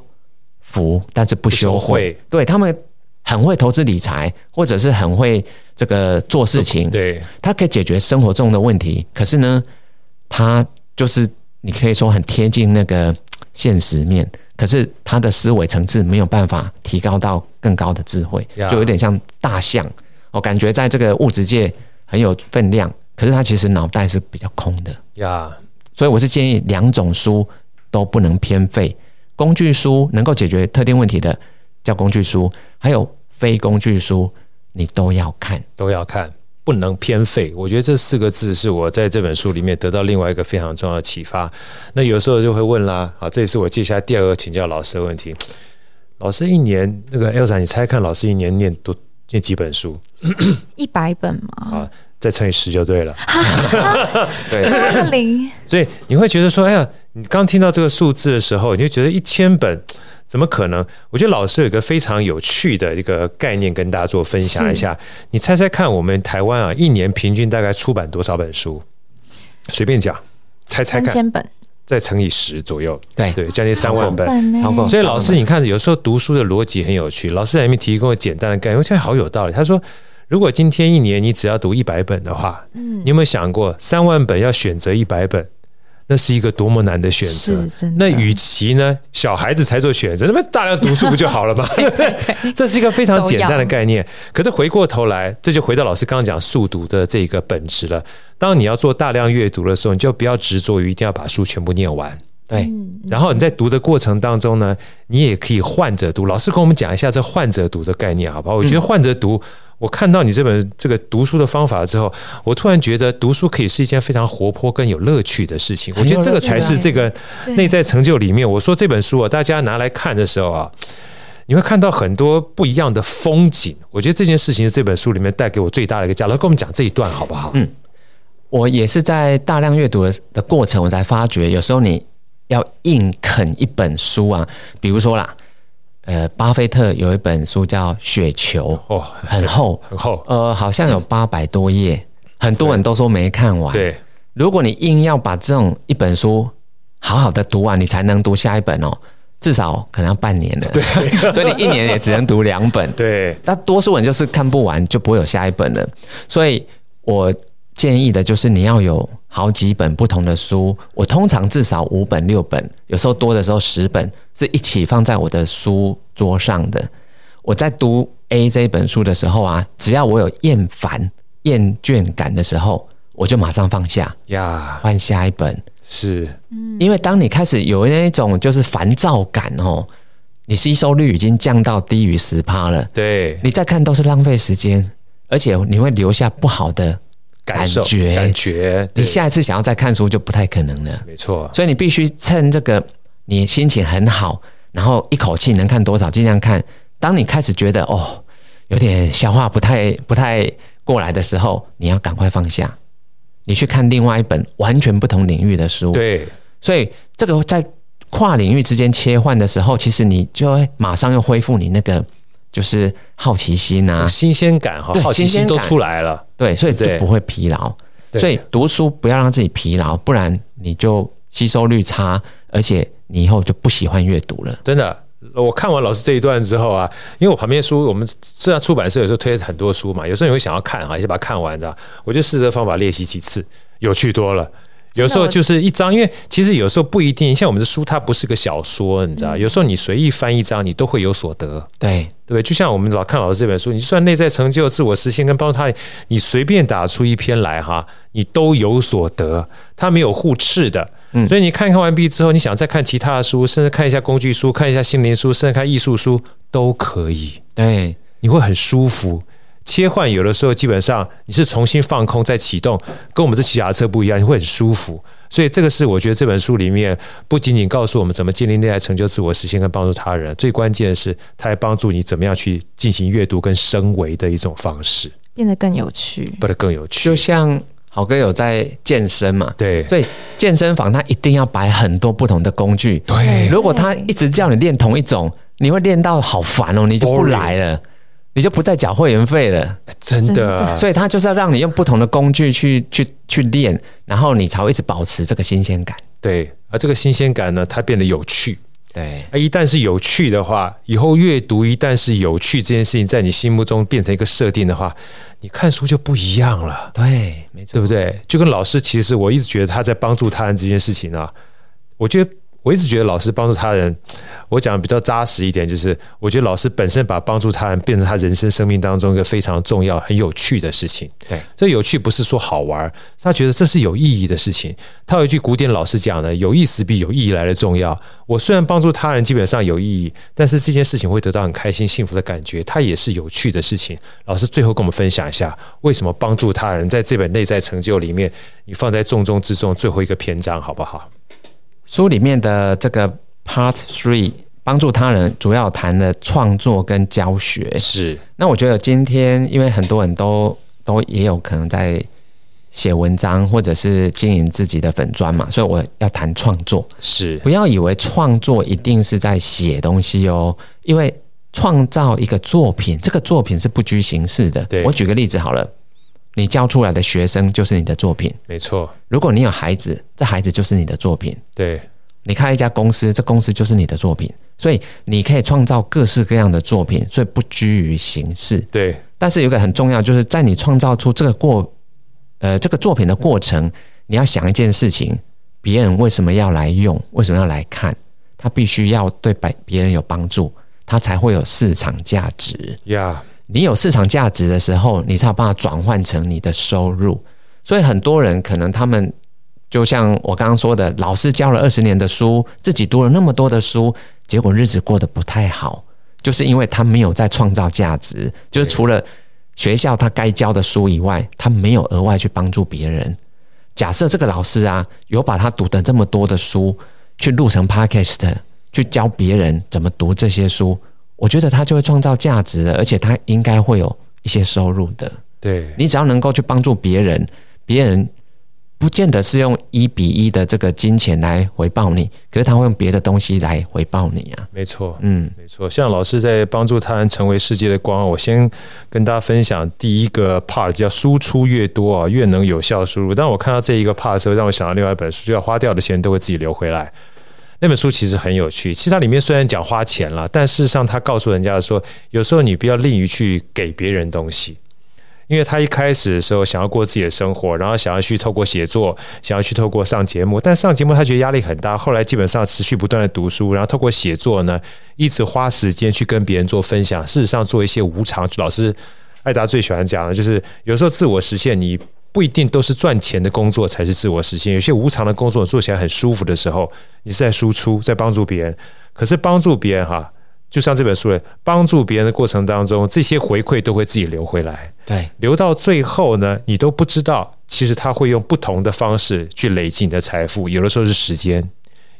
S3: 福但是不修慧，
S1: 修，
S3: 对，他们很会投资理财，或者是很会这个做事情，
S1: 对，
S3: 他可以解决生活中的问题。可是呢，他就是你可以说很贴近那个。现实面，可是他的思维层次没有办法提高到更高的智慧，就有点像大象。我感觉在这个物质界很有分量，可是他其实脑袋是比较空的
S1: 呀。
S3: 所以我是建议两种书都不能偏废，工具书能够解决特定问题的叫工具书，还有非工具书你都要看，
S1: 都要看。不能偏废，我觉得这四个字是我在这本书里面得到另外一个非常重要的启发。那有时候就会问啦，啊，这也是我接下来第二个请教老师的问题。老师一年那个 Elsa，你猜看老师一年念多念几本书？[COUGHS]
S2: 一百本吗？
S1: 啊，再乘以十就对了。[LAUGHS]
S2: 对，零。
S1: 所以你会觉得说，哎呀，你刚听到这个数字的时候，你就觉得一千本。怎么可能？我觉得老师有一个非常有趣的一个概念跟大家做分享一下。你猜猜看，我们台湾啊，一年平均大概出版多少本书？随便讲，猜猜看。
S2: 三千本，
S1: 再乘以十左右，
S3: 对
S1: 对，将近三万本。
S3: 超过。
S1: 所以老师，你看，有时候读书的逻辑很有趣。老师在里面提供了简单的概念，我觉得好有道理。他说，如果今天一年你只要读一百本的话，嗯，你有没有想过，三万本要选择一百本？那是一个多么难的选择。那与其呢，小孩子才做选择，那么大量读书不就好了吗？对 [LAUGHS] 对对，[LAUGHS] 这是一个非常简单的概念。可是回过头来，这就回到老师刚刚讲速读的这个本质了。当你要做大量阅读的时候，你就不要执着于一定要把书全部念完。对。然后你在读的过程当中呢，你也可以换着读。老师跟我们讲一下这换着读的概念，好不好？我觉得换着读。我看到你这本这个读书的方法之后，我突然觉得读书可以是一件非常活泼、更有乐趣的事情。我觉得这个才是这个内在成就里面。我说这本书啊，大家拿来看的时候啊，你会看到很多不一样的风景。我觉得这件事情是这本书里面带给我最大的一个价值。跟我们讲这一段好不好？嗯，我也是在大量阅读的的过程，我才发觉有时候你要硬啃一本书啊，比如说啦。呃，巴菲特有一本书叫《雪球》，哦，很厚，[LAUGHS] 很厚，呃，好像有八百多页，很多人都说没看完。对，如果你硬要把这种一本书好好的读完，你才能读下一本哦，至少可能要半年了。对，所以你一年也只能读两本。[LAUGHS] 对，那多数人就是看不完，就不会有下一本了。所以我建议的就是你要有。好几本不同的书，我通常至少五本六本，有时候多的时候十本，是一起放在我的书桌上的。我在读 A 这本书的时候啊，只要我有厌烦、厌倦感的时候，我就马上放下呀，换下一本。是，因为当你开始有那种就是烦躁感哦，你吸收率已经降到低于十趴了。对，你再看都是浪费时间，而且你会留下不好的。感觉，感觉，你下一次想要再看书就不太可能了。没错，所以你必须趁这个你心情很好，然后一口气能看多少尽量看。当你开始觉得哦，有点消化不太不太过来的时候，你要赶快放下，你去看另外一本完全不同领域的书。对，所以这个在跨领域之间切换的时候，其实你就会马上又恢复你那个。就是好奇心啊，新鲜感哈，好奇心都出来了，对，所以就不会疲劳。所以读书不要让自己疲劳，不然你就吸收率差，而且你以后就不喜欢阅读了。真的，我看完老师这一段之后啊，因为我旁边书，我们虽然出版社有时候推很多书嘛，有时候你会想要看啊，也是把它看完的。我就试着方法练习几次，有趣多了。有时候就是一章，因为其实有时候不一定，像我们的书，它不是个小说，你知道？有时候你随意翻一章，你都会有所得，
S3: 对
S1: 对不对？就像我们老看老师这本书，你就算内在成就、自我实现跟帮助他，你随便打出一篇来哈，你都有所得，它没有互斥的。嗯所以你看看完毕之后，你想再看其他的书，甚至看一下工具书、看一下心灵书，甚至看艺术书都可以。
S3: 对，
S1: 你会很舒服。切换有的时候基本上你是重新放空再启动，跟我们这骑脚踏车不一样，你会很舒服。所以这个是我觉得这本书里面不仅仅告诉我们怎么建立内在成就、自我实现跟帮助他人，最关键的是它还帮助你怎么样去进行阅读跟升维的一种方式，
S2: 变得更有趣，
S1: 变得更有趣。
S3: 就像好哥有在健身嘛，
S1: 对，
S3: 所以健身房它一定要摆很多不同的工具。
S1: 对，
S3: 如果他一直叫你练同一种，你会练到好烦哦，你就不来了。你就不再缴会员费了，
S1: 真的。
S3: 所以他就是要让你用不同的工具去去去练，然后你才会一直保持这个新鲜感。
S1: 对，而这个新鲜感呢，它变得有趣。
S3: 对，
S1: 一旦是有趣的话，以后阅读一旦是有趣这件事情在你心目中变成一个设定的话，你看书就不一样了。
S3: 对，没错，
S1: 对不对？就跟老师，其实我一直觉得他在帮助他人这件事情啊，我觉得。我一直觉得老师帮助他人，我讲的比较扎实一点，就是我觉得老师本身把帮助他人变成他人生生命当中一个非常重要、很有趣的事情。
S3: 对，
S1: 这有趣不是说好玩，他觉得这是有意义的事情。他有一句古典老师讲的：“有意思比有意义来的重要。”我虽然帮助他人基本上有意义，但是这件事情会得到很开心、幸福的感觉，它也是有趣的事情。老师最后跟我们分享一下，为什么帮助他人在这本内在成就里面，你放在重中之重最后一个篇章，好不好？
S3: 书里面的这个 Part Three 帮助他人，主要谈了创作跟教学。
S1: 是，
S3: 那我觉得今天因为很多人都都也有可能在写文章或者是经营自己的粉砖嘛，所以我要谈创作。
S1: 是，
S3: 不要以为创作一定是在写东西哦，因为创造一个作品，这个作品是不拘形式的。
S1: 对，
S3: 我举个例子好了。你教出来的学生就是你的作品，
S1: 没错。
S3: 如果你有孩子，这孩子就是你的作品。
S1: 对，
S3: 你开一家公司，这公司就是你的作品。所以你可以创造各式各样的作品，所以不拘于形式。
S1: 对，
S3: 但是有一个很重要，就是在你创造出这个过，呃，这个作品的过程，你要想一件事情：别人为什么要来用？为什么要来看？他必须要对别别人有帮助，他才会有市场价值。
S1: 呀。
S3: 你有市场价值的时候，你才有办法转换成你的收入。所以很多人可能他们就像我刚刚说的，老师教了二十年的书，自己读了那么多的书，结果日子过得不太好，就是因为他没有在创造价值，就是除了学校他该教的书以外，他没有额外去帮助别人。假设这个老师啊，有把他读的这么多的书去录成 podcast，去教别人怎么读这些书。我觉得他就会创造价值的，而且他应该会有一些收入的。
S1: 对，
S3: 你只要能够去帮助别人，别人不见得是用一比一的这个金钱来回报你，可是他会用别的东西来回报你啊。
S1: 没错，
S3: 嗯，
S1: 没错。像老师在帮助他人成为世界的光，我先跟大家分享第一个 part 叫输出越多啊，越能有效输入。当我看到这一个 part 的时候，让我想到另外一本书，就要花掉的钱都会自己流回来。那本书其实很有趣，其实它里面虽然讲花钱了，但事实上它告诉人家说，有时候你不要吝于去给别人东西，因为他一开始的时候想要过自己的生活，然后想要去透过写作，想要去透过上节目，但上节目他觉得压力很大，后来基本上持续不断的读书，然后透过写作呢，一直花时间去跟别人做分享，事实上做一些无偿。老师艾达最喜欢讲的就是，有时候自我实现你。不一定都是赚钱的工作才是自我实现，有些无偿的工作做起来很舒服的时候，你是在输出，在帮助别人。可是帮助别人哈，就像这本书里，帮助别人的过程当中，这些回馈都会自己流回来。
S3: 对，
S1: 留到最后呢，你都不知道，其实他会用不同的方式去累积你的财富。有的时候是时间，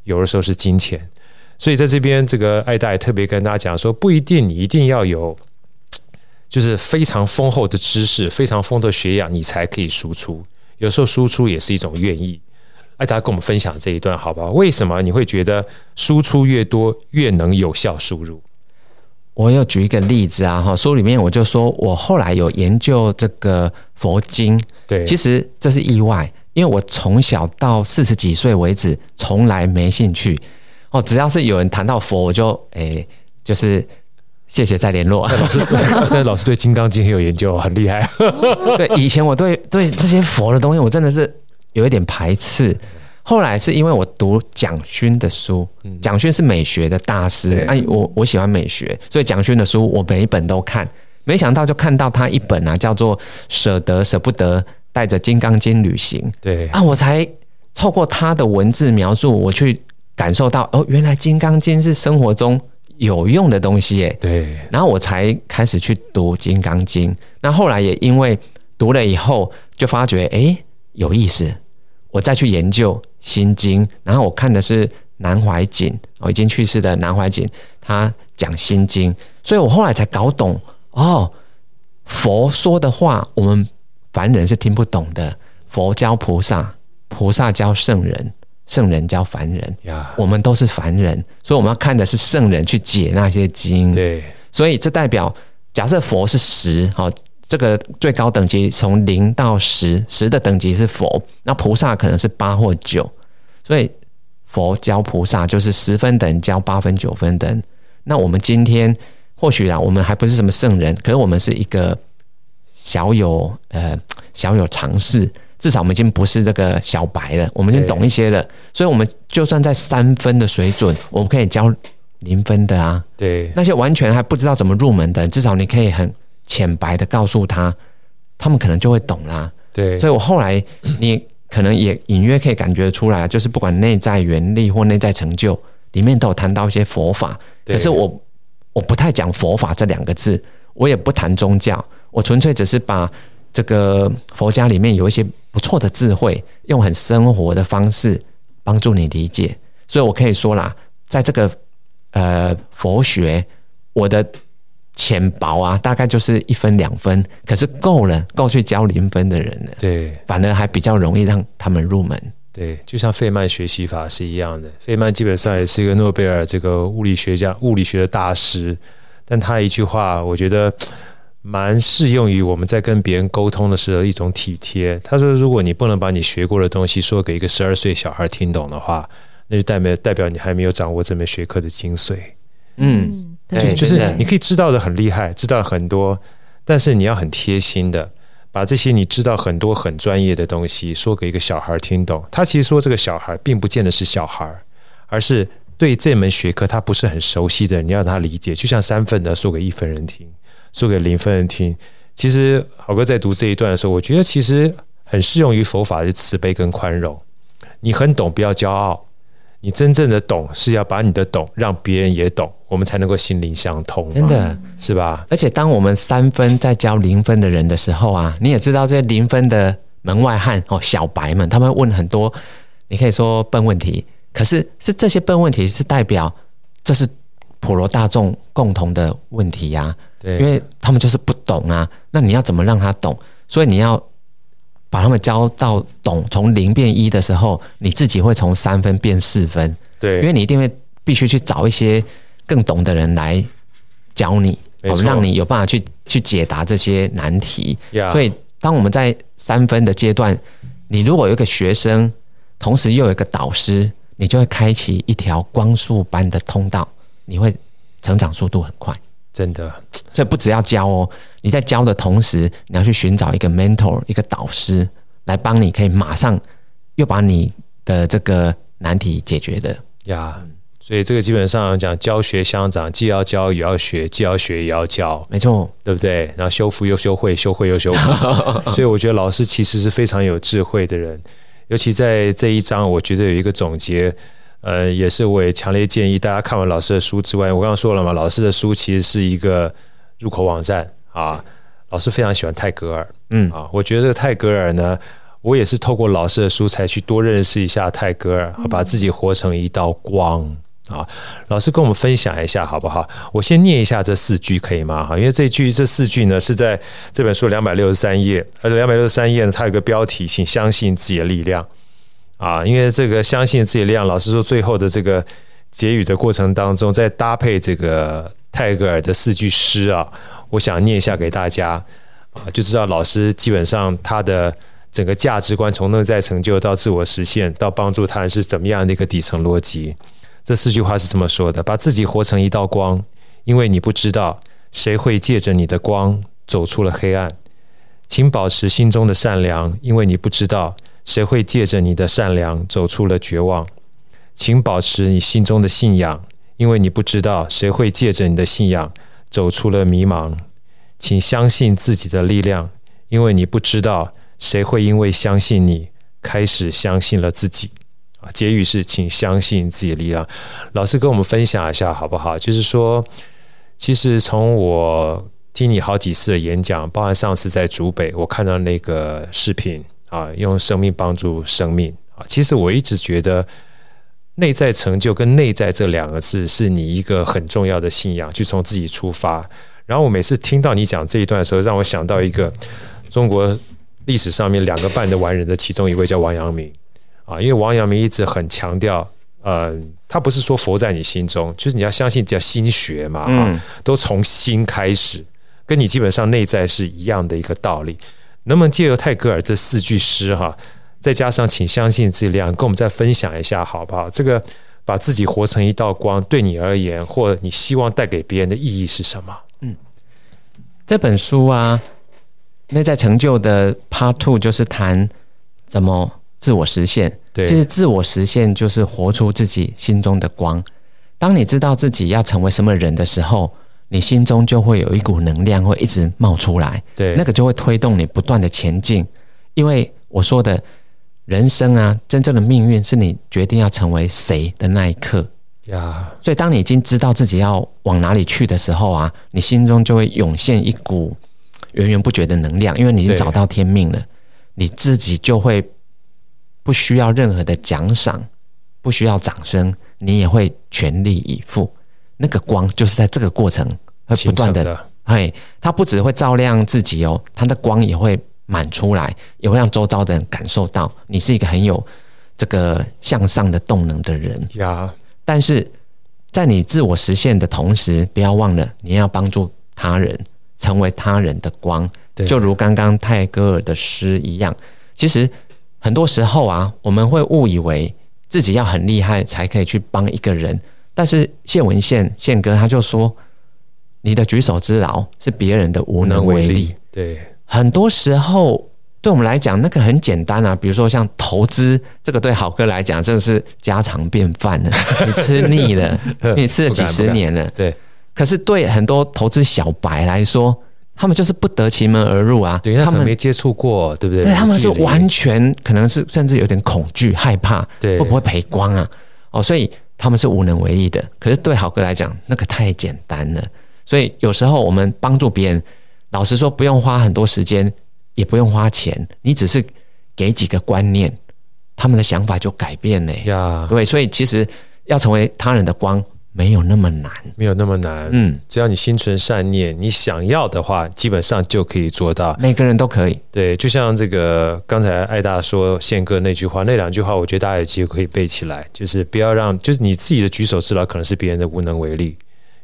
S1: 有的时候是金钱。所以在这边，这个艾大也特别跟大家讲说，不一定你一定要有。就是非常丰厚的知识，非常丰厚的学养，你才可以输出。有时候输出也是一种愿意。哎，大家跟我们分享这一段，好不好？为什么你会觉得输出越多越能有效输入？
S3: 我有举一个例子啊，哈，书里面我就说我后来有研究这个佛经，
S1: 对，
S3: 其实这是意外，因为我从小到四十几岁为止从来没兴趣。哦，只要是有人谈到佛，我就哎、欸，就是谢谢再联络。
S1: 老师，但老师对《[LAUGHS] 金刚经》很有研究，很厉害。[LAUGHS]
S3: 对，以前我对对这些佛的东西，我真的是有一点排斥。后来是因为我读蒋勋的书，蒋勋是美学的大师，哎，我我喜欢美学，所以蒋勋的书我每一本都看。没想到就看到他一本啊，叫做《舍得舍不得带着金刚经旅行》。
S1: 对
S3: 啊，我才透过他的文字描述，我去感受到哦，原来金刚经是生活中有用的东西耶。
S1: 对，
S3: 然后我才开始去读金刚经。那后来也因为读了以后，就发觉哎有意思，我再去研究心经。然后我看的是南怀瑾哦，已经去世的南怀瑾，他讲心经，所以我后来才搞懂。哦，佛说的话，我们凡人是听不懂的。佛教菩萨，菩萨教圣人，圣人教凡人。
S1: 呀，
S3: 我们都是凡人，所以我们要看的是圣人去解那些经。
S1: 对，
S3: 所以这代表，假设佛是十，好，这个最高等级从零到十，十的等级是佛，那菩萨可能是八或九，所以佛教菩萨就是十分等教八分九分等。那我们今天。或许啊，我们还不是什么圣人，可是我们是一个小有呃小有尝试，至少我们已经不是这个小白了，我们已经懂一些了。所以，我们就算在三分的水准，我们可以教零分的啊。
S1: 对，
S3: 那些完全还不知道怎么入门的，至少你可以很浅白的告诉他，他们可能就会懂啦。
S1: 对，
S3: 所以我后来你可能也隐约可以感觉出来，就是不管内在原力或内在成就，里面都有谈到一些佛法。可是我。我不太讲佛法这两个字，我也不谈宗教，我纯粹只是把这个佛家里面有一些不错的智慧，用很生活的方式帮助你理解。所以我可以说啦，在这个呃佛学，我的浅薄啊，大概就是一分两分，可是够了，够去教零分的人了。
S1: 对，
S3: 反而还比较容易让他们入门。
S1: 对，就像费曼学习法是一样的。费曼基本上也是一个诺贝尔这个物理学家、物理学的大师，但他一句话，我觉得蛮适用于我们在跟别人沟通的时候一种体贴。他说：“如果你不能把你学过的东西说给一个十二岁小孩听懂的话，那就代表代表你还没有掌握这门学科的精髓。”
S3: 嗯，对，
S1: 就是你可以知道的很厉害，知道很多，但是你要很贴心的。把这些你知道很多很专业的东西说给一个小孩听懂，他其实说这个小孩并不见得是小孩，而是对这门学科他不是很熟悉的人，你要让他理解。就像三分的说给一分人听，说给零分人听。其实好哥在读这一段的时候，我觉得其实很适用于佛法的慈悲跟宽容。你很懂，不要骄傲。你真正的懂是要把你的懂让别人也懂，我们才能够心灵相通。
S3: 真的
S1: 是吧？
S3: 而且当我们三分在教零分的人的时候啊，你也知道这些零分的门外汉哦，小白们，他们会问很多，你可以说笨问题，可是是这些笨问题是代表这是普罗大众共同的问题呀、啊。
S1: 对，
S3: 因为他们就是不懂啊，那你要怎么让他懂？所以你要。把他们教到懂，从零变一的时候，你自己会从三分变四分。
S1: 对，
S3: 因为你一定会必须去找一些更懂的人来教你，我们，让你有办法去去解答这些难题。
S1: Yeah.
S3: 所以，当我们在三分的阶段，你如果有一个学生，同时又有一个导师，你就会开启一条光速般的通道，你会成长速度很快。
S1: 真的，
S3: 所以不只要教哦，你在教的同时，你要去寻找一个 mentor，一个导师来帮你，可以马上又把你的这个难题解决的
S1: 呀。所以这个基本上讲教学相长，既要教也要学，既要学也要教，
S3: 没错，
S1: 对不对？然后修复又修会，修会又修复，[LAUGHS] 所以我觉得老师其实是非常有智慧的人，尤其在这一章，我觉得有一个总结。呃，也是，我也强烈建议大家看完老师的书之外，我刚刚说了嘛，老师的书其实是一个入口网站啊。老师非常喜欢泰戈尔，嗯啊，我觉得这个泰戈尔呢，我也是透过老师的书才去多认识一下泰戈尔，把自己活成一道光啊。老师跟我们分享一下好不好？我先念一下这四句可以吗？哈，因为这句这四句呢是在这本书两百六十三页，而两百六十三页呢，它有个标题，请相信自己的力量。啊，因为这个相信自己力量，老师说最后的这个结语的过程当中，再搭配这个泰戈尔的四句诗啊，我想念一下给大家啊，就知道老师基本上他的整个价值观，从内在成就到自我实现，到帮助他人是怎么样的一个底层逻辑。这四句话是这么说的：把自己活成一道光，因为你不知道谁会借着你的光走出了黑暗。请保持心中的善良，因为你不知道谁会借着你的善良走出了绝望。请保持你心中的信仰，因为你不知道谁会借着你的信仰走出了迷茫。请相信自己的力量，因为你不知道谁会因为相信你开始相信了自己。啊，结语是请相信自己的力量。老师跟我们分享一下好不好？就是说，其实从我。听你好几次的演讲，包含上次在竹北，我看到那个视频啊，用生命帮助生命啊。其实我一直觉得，内在成就跟内在这两个字是你一个很重要的信仰，就从自己出发。然后我每次听到你讲这一段的时候，让我想到一个中国历史上面两个半的完人的其中一位叫王阳明啊，因为王阳明一直很强调，呃，他不是说佛在你心中，就是你要相信叫心学嘛，啊，都从心开始。跟你基本上内在是一样的一个道理，能不能借由泰戈尔这四句诗哈，再加上请相信自己跟我们再分享一下好不好？这个把自己活成一道光，对你而言，或你希望带给别人的意义是什么？
S3: 嗯，这本书啊，内在成就的 Part Two 就是谈怎么自我实现。对，其实自我实现就是活出自己心中的光。当你知道自己要成为什么人的时候。你心中就会有一股能量会一直冒出来，
S1: 对，
S3: 那个就会推动你不断的前进。因为我说的人生啊，真正的命运是你决定要成为谁的那一刻
S1: 呀。
S3: 所以当你已经知道自己要往哪里去的时候啊，你心中就会涌现一股源源不绝的能量，因为你已经找到天命了，你自己就会不需要任何的奖赏，不需要掌声，你也会全力以赴。那个光就是在这个过程会不断的，嘿，它不只会照亮自己哦，它的光也会满出来，也会让周遭的人感受到你是一个很有这个向上的动能的人
S1: 呀。
S3: 但是在你自我实现的同时，不要忘了你要帮助他人，成为他人的光。就如刚刚泰戈尔的诗一样，其实很多时候啊，我们会误以为自己要很厉害才可以去帮一个人。但是谢文宪宪哥他就说，你的举手之劳是别人的无能为力。
S1: 对，很
S3: 多时候对我们来讲，那个很简单啊，比如说像投资，这个对好哥来讲，这个是家常便饭了。[LAUGHS] 你吃腻了，你吃了几十年了。
S1: 对。
S3: 可是对很多投资小白来说，他们就是不得其门而入啊。
S1: 对，他们没接触过，对不对？
S3: 对，他们是完全可能是甚至有点恐惧、害怕，对，会不会赔光啊？哦，所以。他们是无能为力的，可是对好哥来讲，那个太简单了。所以有时候我们帮助别人，老实说，不用花很多时间，也不用花钱，你只是给几个观念，他们的想法就改变了呀。对，所以其实要成为他人的光。没有那么难，
S1: 没有那么难。嗯，只要你心存善念，你想要的话，基本上就可以做到。
S3: 每个人都可以。
S1: 对，就像这个刚才艾大说宪哥那句话，那两句话，我觉得大家有机会可以背起来。就是不要让，就是你自己的举手之劳，可能是别人的无能为力。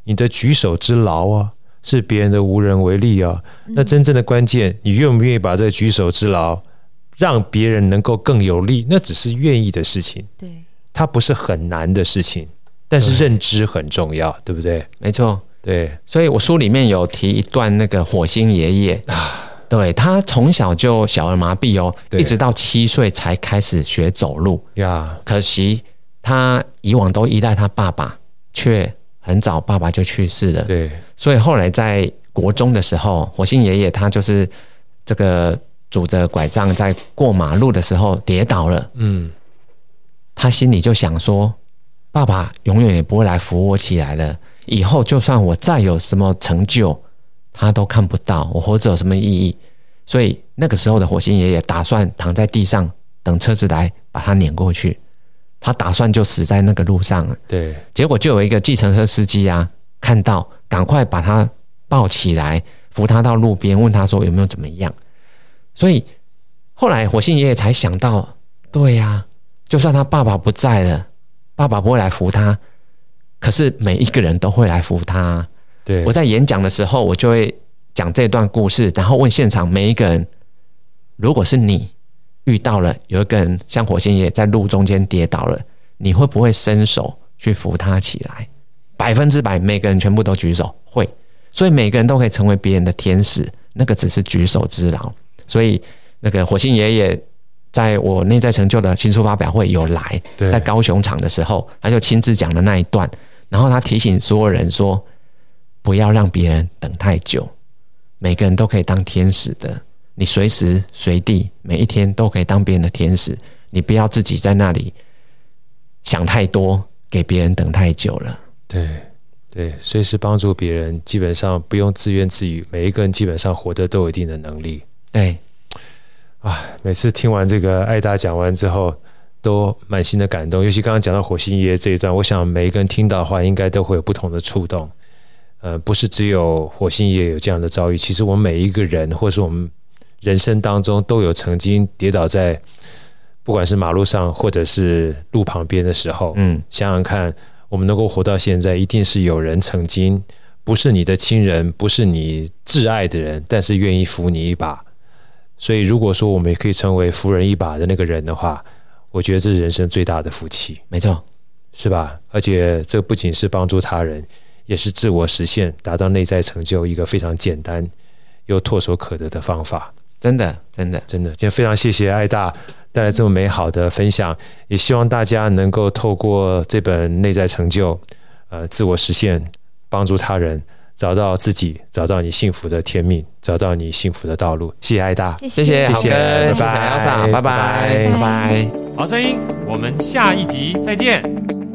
S1: 你的举手之劳啊，是别人的无能为力啊。那真正的关键，你愿不愿意把这个举手之劳，让别人能够更有力？那只是愿意的事情。
S2: 对，
S1: 它不是很难的事情。但是认知很重要，对，对不对？
S3: 没错，
S1: 对。
S3: 所以我书里面有提一段那个火星爷爷啊，对，他从小就小儿麻痹哦，一直到七岁才开始学走路呀。可惜他以往都依赖他爸爸，却很早爸爸就去世了。
S1: 对，
S3: 所以后来在国中的时候，火星爷爷他就是这个拄着拐杖在过马路的时候跌倒了。嗯，他心里就想说。爸爸永远也不会来扶我起来了。以后就算我再有什么成就，他都看不到我活着有什么意义。所以那个时候的火星爷爷打算躺在地上等车子来把他碾过去。他打算就死在那个路上了。
S1: 对，
S3: 结果就有一个计程车司机啊，看到赶快把他抱起来，扶他到路边，问他说有没有怎么样。所以后来火星爷爷才想到，对呀，就算他爸爸不在了。爸爸不会来扶他，可是每一个人都会来扶他。
S1: 对，
S3: 我在演讲的时候，我就会讲这段故事，然后问现场每一个人：如果是你遇到了有一个人像火星爷爷在路中间跌倒了，你会不会伸手去扶他起来。百分之百，每个人全部都举手会，所以每个人都可以成为别人的天使。那个只是举手之劳。所以那个火星爷爷在我内在成就的新书发表会有来，在高雄场的时候，他就亲自讲了那一段，然后他提醒所有人说，不要让别人等太久，每个人都可以当天使的。你随时随地，每一天都可以当别人的天使。你不要自己在那里想太多，给别人等太久了。
S1: 对，对，随时帮助别人，基本上不用自怨自艾。每一个人基本上活得都有一定的能力。
S3: 对，
S1: 啊，每次听完这个艾达讲完之后，都满心的感动。尤其刚刚讲到火星爷爷这一段，我想每一个人听到的话，应该都会有不同的触动。呃，不是只有火星爷爷有这样的遭遇，其实我们每一个人，或是我们。人生当中都有曾经跌倒在，不管是马路上或者是路旁边的时候，嗯，想想看，我们能够活到现在，一定是有人曾经不是你的亲人，不是你挚爱的人，但是愿意扶你一把。所以，如果说我们也可以成为扶人一把的那个人的话，我觉得这是人生最大的福气，
S3: 没错，
S1: 是吧？而且这不仅是帮助他人，也是自我实现、达到内在成就一个非常简单又唾手可得的方法。
S3: 真的，真的，
S1: 真的，今天非常谢谢艾大带来这么美好的分享，也希望大家能够透过这本《内在成就》，呃，自我实现，帮助他人，找到自己，找到你幸福的天命，找到你幸福的道路。谢谢艾大，
S3: 谢谢，谢谢，拜拜，拜拜，拜拜，
S1: 好声音，我们下一集再见。